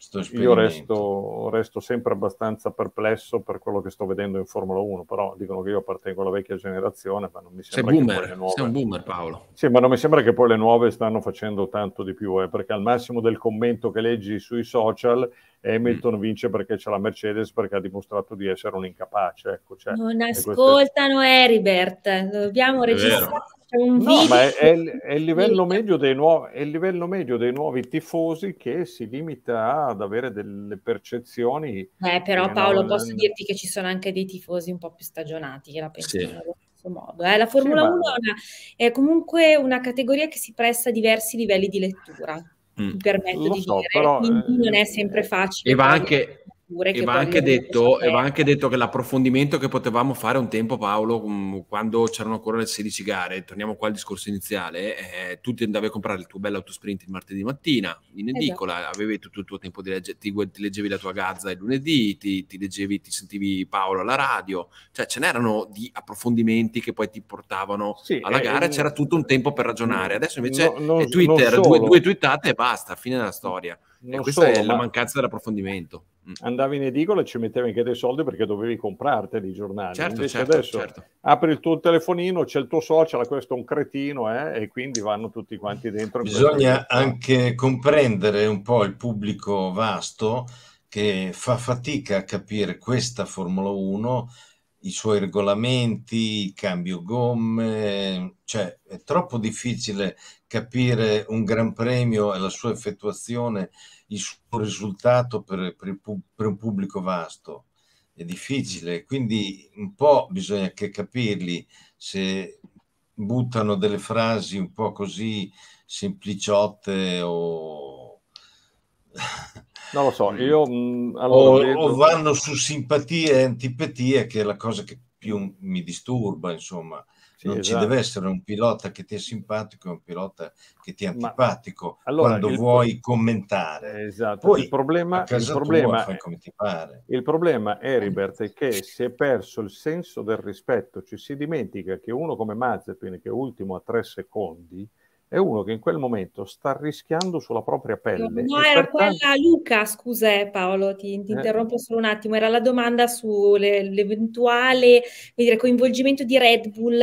Sto, sto Io resto, resto, sempre abbastanza perplesso per quello che sto vedendo in Formula 1, però dicono che io appartengo alla vecchia generazione, ma non mi sembra sei boomer, che nuove... Sei un boomer, Paolo. Sì, ma non mi sembra che poi le nuove stanno facendo tanto di più, eh, perché al massimo del commento che leggi sui social Hamilton mm. vince perché c'è la Mercedes perché ha dimostrato di essere un incapace. Ecco, cioè, non ascoltano queste... Heribert, dobbiamo registrare un no, ma è, è, è, il livello medio dei nuovi, è il livello medio dei nuovi tifosi che si limita ad avere delle percezioni. Eh, però Paolo, non... posso dirti che ci sono anche dei tifosi un po' più stagionati che la pensano sì. allo stesso modo. Eh? La Formula sì, 1 ma... è comunque una categoria che si presta a diversi livelli di lettura. Mm. permetto di so, dire, però, quindi non è sempre facile. E va anche, e va, anche detto, e va anche detto che l'approfondimento che potevamo fare un tempo, Paolo, mm, quando c'erano ancora le 16 gare, torniamo qua al discorso iniziale, eh, tu ti andavi a comprare il tuo bello autosprint il martedì mattina in edicola, esatto. avevi tutto il tuo tempo di leggere, ti, ti, leggevi la tua gazza il lunedì, ti, ti, leggevi, ti sentivi Paolo alla radio, cioè ce n'erano di approfondimenti che poi ti portavano sì, alla gara, eh, c'era tutto un tempo per ragionare, adesso invece no, no, è Twitter, due, due twittate e basta, fine della storia. Non e questa solo, è la mancanza dell'approfondimento. Mm. Andavi in edicola e ci mettevi anche dei soldi perché dovevi comprarteli i giornali. Certo, Invece certo, adesso certo. apri il tuo telefonino, c'è il tuo social, questo è un cretino, eh, e quindi vanno tutti quanti dentro. Bisogna anche comprendere un po' il pubblico vasto che fa fatica a capire questa Formula 1 i suoi regolamenti, il cambio gomme, cioè è troppo difficile capire un Gran Premio e la sua effettuazione, il suo risultato per, per, il, per un pubblico vasto. È difficile, quindi un po' bisogna che capirli se buttano delle frasi un po' così sempliciotte o non lo so, io... Mh, allora, o, vedo... o, vanno su simpatie e antipatie, che è la cosa che più mi disturba, insomma. Sì, non esatto. ci deve essere un pilota che ti è simpatico e un pilota che ti è antipatico Ma, allora, quando vuoi pro... commentare. Esatto, Poi, il problema, il problema, è, il problema, Heribert, è che si è perso il senso del rispetto, ci si dimentica che uno come Mazepin, che è ultimo a tre secondi, è uno che in quel momento sta rischiando sulla propria pelle. No, era quella Luca, scusa eh, Paolo, ti, ti eh. interrompo solo un attimo, era la domanda sull'eventuale coinvolgimento di Red Bull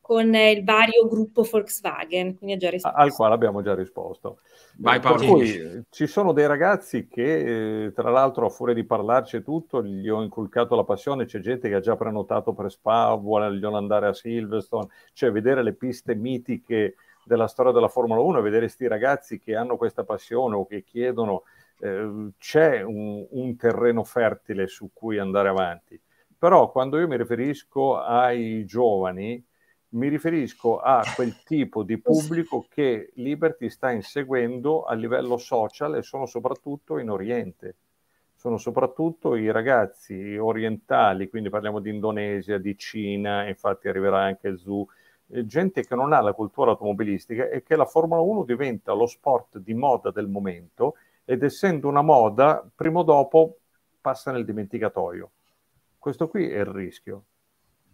con il vario gruppo Volkswagen, quindi ha già risposto. Al quale abbiamo già risposto. Vai Paolo. Per cui ci sono dei ragazzi che, eh, tra l'altro, a furia di parlarci e tutto, gli ho inculcato la passione, c'è gente che ha già prenotato per Spa, vogliono andare a Silverstone, cioè vedere le piste mitiche della storia della Formula 1 e vedere questi ragazzi che hanno questa passione o che chiedono, eh, c'è un, un, terreno fertile su cui andare avanti. Però quando io mi riferisco ai giovani, mi riferisco a quel tipo di pubblico che Liberty sta inseguendo a livello social e sono soprattutto in Oriente. Sono soprattutto i ragazzi orientali, quindi parliamo di Indonesia, di Cina, infatti arriverà anche Zhu, gente che non ha la cultura automobilistica e che la Formula 1 diventa lo sport di moda del momento ed essendo una moda, prima o dopo passa nel dimenticatoio. Questo qui è il rischio.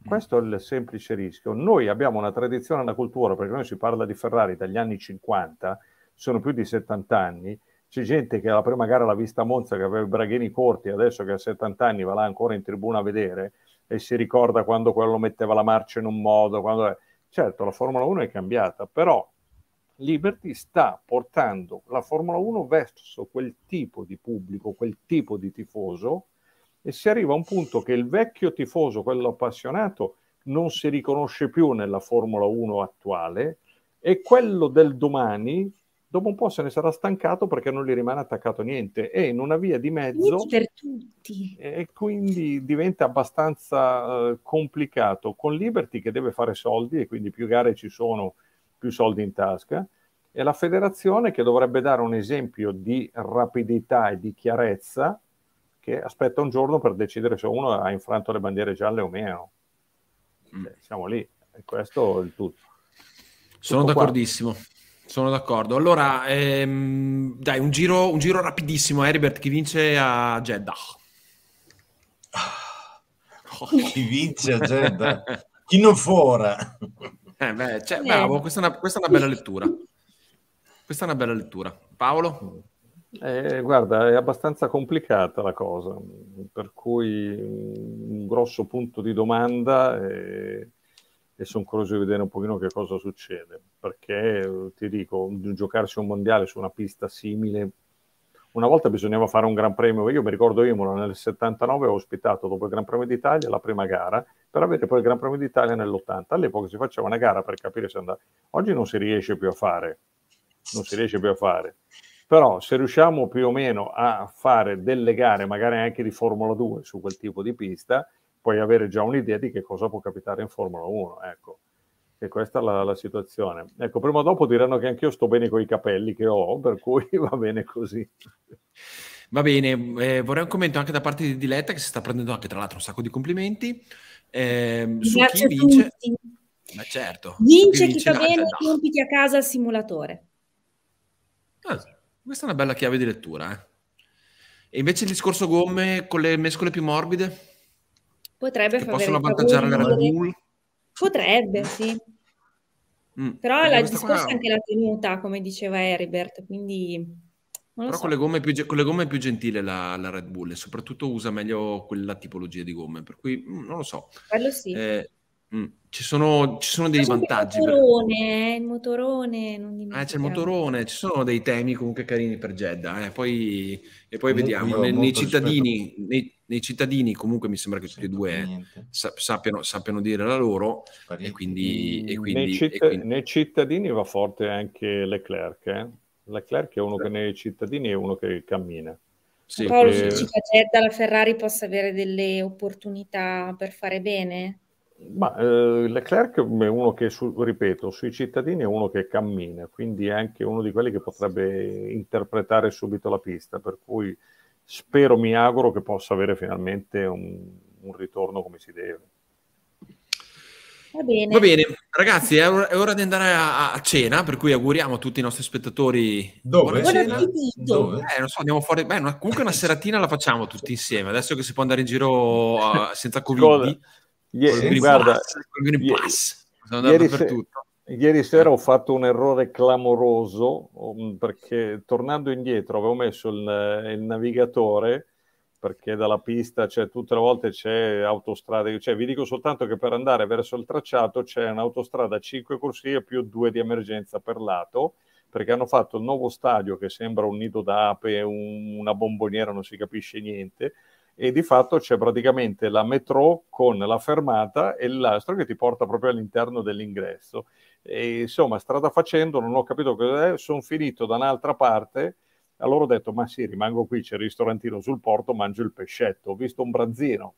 Questo è il semplice rischio. Noi abbiamo una tradizione, una cultura, perché noi si parla di Ferrari dagli anni 50, sono più di 70 anni, c'è gente che la prima gara l'ha vista a Monza che aveva i braghini corti, adesso che ha 70 anni va là ancora in tribuna a vedere e si ricorda quando quello metteva la marcia in un modo, quando Certo, la Formula 1 è cambiata, però Liberty sta portando la Formula 1 verso quel tipo di pubblico, quel tipo di tifoso e si arriva a un punto che il vecchio tifoso, quello appassionato, non si riconosce più nella Formula 1 attuale e quello del domani dopo un po' se ne sarà stancato perché non gli rimane attaccato niente. È in una via di mezzo per tutti. e quindi diventa abbastanza uh, complicato. Con Liberty che deve fare soldi e quindi più gare ci sono, più soldi in tasca. E la federazione che dovrebbe dare un esempio di rapidità e di chiarezza che aspetta un giorno per decidere se uno ha infranto le bandiere gialle o meno. Mm. Siamo lì, e questo è il tutto. Sono tutto d'accordissimo. Sono d'accordo. Allora, ehm, dai, un giro, un giro rapidissimo. Heribert, chi vince a Jeddah? Oh, chi vince a Jeddah? chi non fora? Eh, beh, cioè, bravo, questa è, una, questa è, una, bella lettura. Questa è una bella lettura. Paolo? Eh, guarda, è abbastanza complicata la cosa, per cui un grosso punto di domanda... È e sono curioso di vedere un pochino che cosa succede, perché eh, ti dico, giocarsi un mondiale su una pista simile, una volta bisognava fare un Gran Premio, io mi ricordo Imola nel 79 ho ospitato dopo il Gran Premio d'Italia la prima gara per avere poi il Gran Premio d'Italia nell'80, all'epoca si faceva una gara per capire se andava, oggi non si riesce più a fare, non si riesce più a fare. Però se riusciamo più o meno a fare delle gare, magari anche di Formula 2 su quel tipo di pista, puoi avere già un'idea di che cosa può capitare in Formula 1, ecco. E questa è la, la, situazione. Ecco, prima o dopo diranno che anch'io sto bene con i capelli che ho, per cui va bene così. Va bene, eh, vorrei un commento anche da parte di Diletta che si sta prendendo anche tra l'altro un sacco di complimenti. Eh, su chi vince... Ma certo. Vince chi, vince fa bene i compiti a casa al simulatore. Ah, questa è una bella chiave di lettura. Eh. E invece il discorso gomme con le mescole più morbide? Potrebbe far possono avvantaggiare la Red Bull? Potrebbe, sì. Mm. Però il discorso qua... è anche la tenuta, come diceva Heribert, quindi Però so. con, le gomme più, con le gomme è più gentile la, la, Red Bull e soprattutto usa meglio quella tipologia di gomme, per cui mm, non lo so. Quello sì. Eh, mm, ci, sono, ci sono dei vantaggi. Il motorone, il motorone, non eh, c'è il motorone, ci sono dei temi comunque carini per Jeddah, eh. poi, e poi vediamo. Nei, nei, cittadini, nei, nei, cittadini comunque mi sembra che tutti e due sa, sappiano, sappiano, dire la loro e quindi, e quindi, nei, citt- e quindi... nei, cittadini va forte anche Leclerc, eh? Leclerc è uno che nei cittadini è uno che cammina. Sì, Paolo, perché... dici che Jeddah la Ferrari possa avere delle opportunità per fare bene? Ma eh, Leclerc è uno che, su, ripeto, sui cittadini è uno che cammina, quindi è anche uno di quelli che potrebbe interpretare subito la pista, per cui spero, mi auguro che possa avere finalmente un, un ritorno come si deve. Va bene. Va bene, ragazzi, è ora, è ora di andare a, a, cena, per cui auguriamo a tutti i nostri spettatori dove? Cena. Dove? Eh, non so, andiamo fuori. Beh, una, comunque una seratina la facciamo tutti insieme, adesso che si può andare in giro uh, senza Covid. Ieri, guarda, ieri, se, ieri, sera ho fatto un errore clamoroso um, perché tornando indietro avevo messo il, il navigatore perché dalla pista c'è tutte le volte c'è autostrada, cioè vi dico soltanto che per andare verso il tracciato c'è un'autostrada a 5 corsie più due di emergenza per lato, perché hanno fatto il nuovo stadio che sembra un nido d'ape, un, una bomboniera, non si capisce niente, e di fatto c'è praticamente la metro con la fermata e l'astro che ti porta proprio all'interno dell'ingresso. E insomma, strada facendo, non ho capito cos'è, sono finito da un'altra parte allora ho detto, ma sì, rimango qui, c'è il ristorantino sul porto, mangio il pescetto. Ho visto un branzino.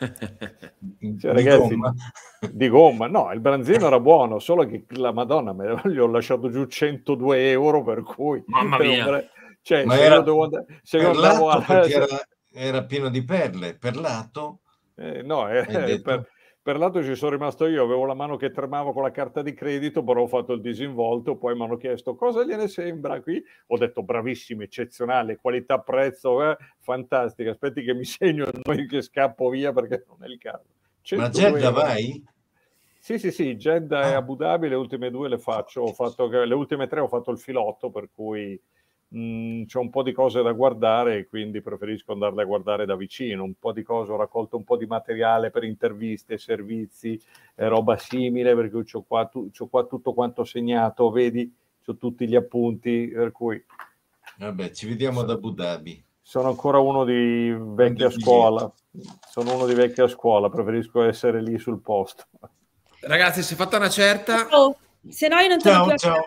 Cioè, di ragazzi, gomma. di gomma, no, il branzino era buono, solo che la Madonna me, gli ho lasciato giù 102 euro, per cui mamma mia, cioè, Ma se era, io devo andare, se andavo a... era, era pieno di perle, per lato, eh, no, eh, per, per lato ci sono rimasto io, avevo la mano che tremava con la carta di credito, però ho fatto il disinvolto, poi mi hanno chiesto cosa gliene sembra qui, ho detto bravissimo, eccezionale, qualità prezzo, eh, fantastica, aspetti che mi segno nome che scappo via perché non è il caso. Ma Jeddah vai? Sì, sì, sì, Jeddah ah. e Abu Dhabi, le ultime due le faccio, ho fatto, le ultime tre ho fatto il filotto, per cui mh, c'è un po' di cose da guardare e quindi preferisco andarle a guardare da vicino. Un po' di cose, ho raccolto un po' di materiale per interviste, servizi, eh, roba simile, perché ho qua, tu, qua tutto quanto segnato, vedi, ho tutti gli appunti, per cui... Vabbè, ci vediamo ad Abu Dhabi. Sono ancora uno di vecchia scuola, sono uno di vecchia scuola, preferisco essere lì sul posto. Ragazzi, si è fatta una certa... Oh, se no io non te ciao, più ciao.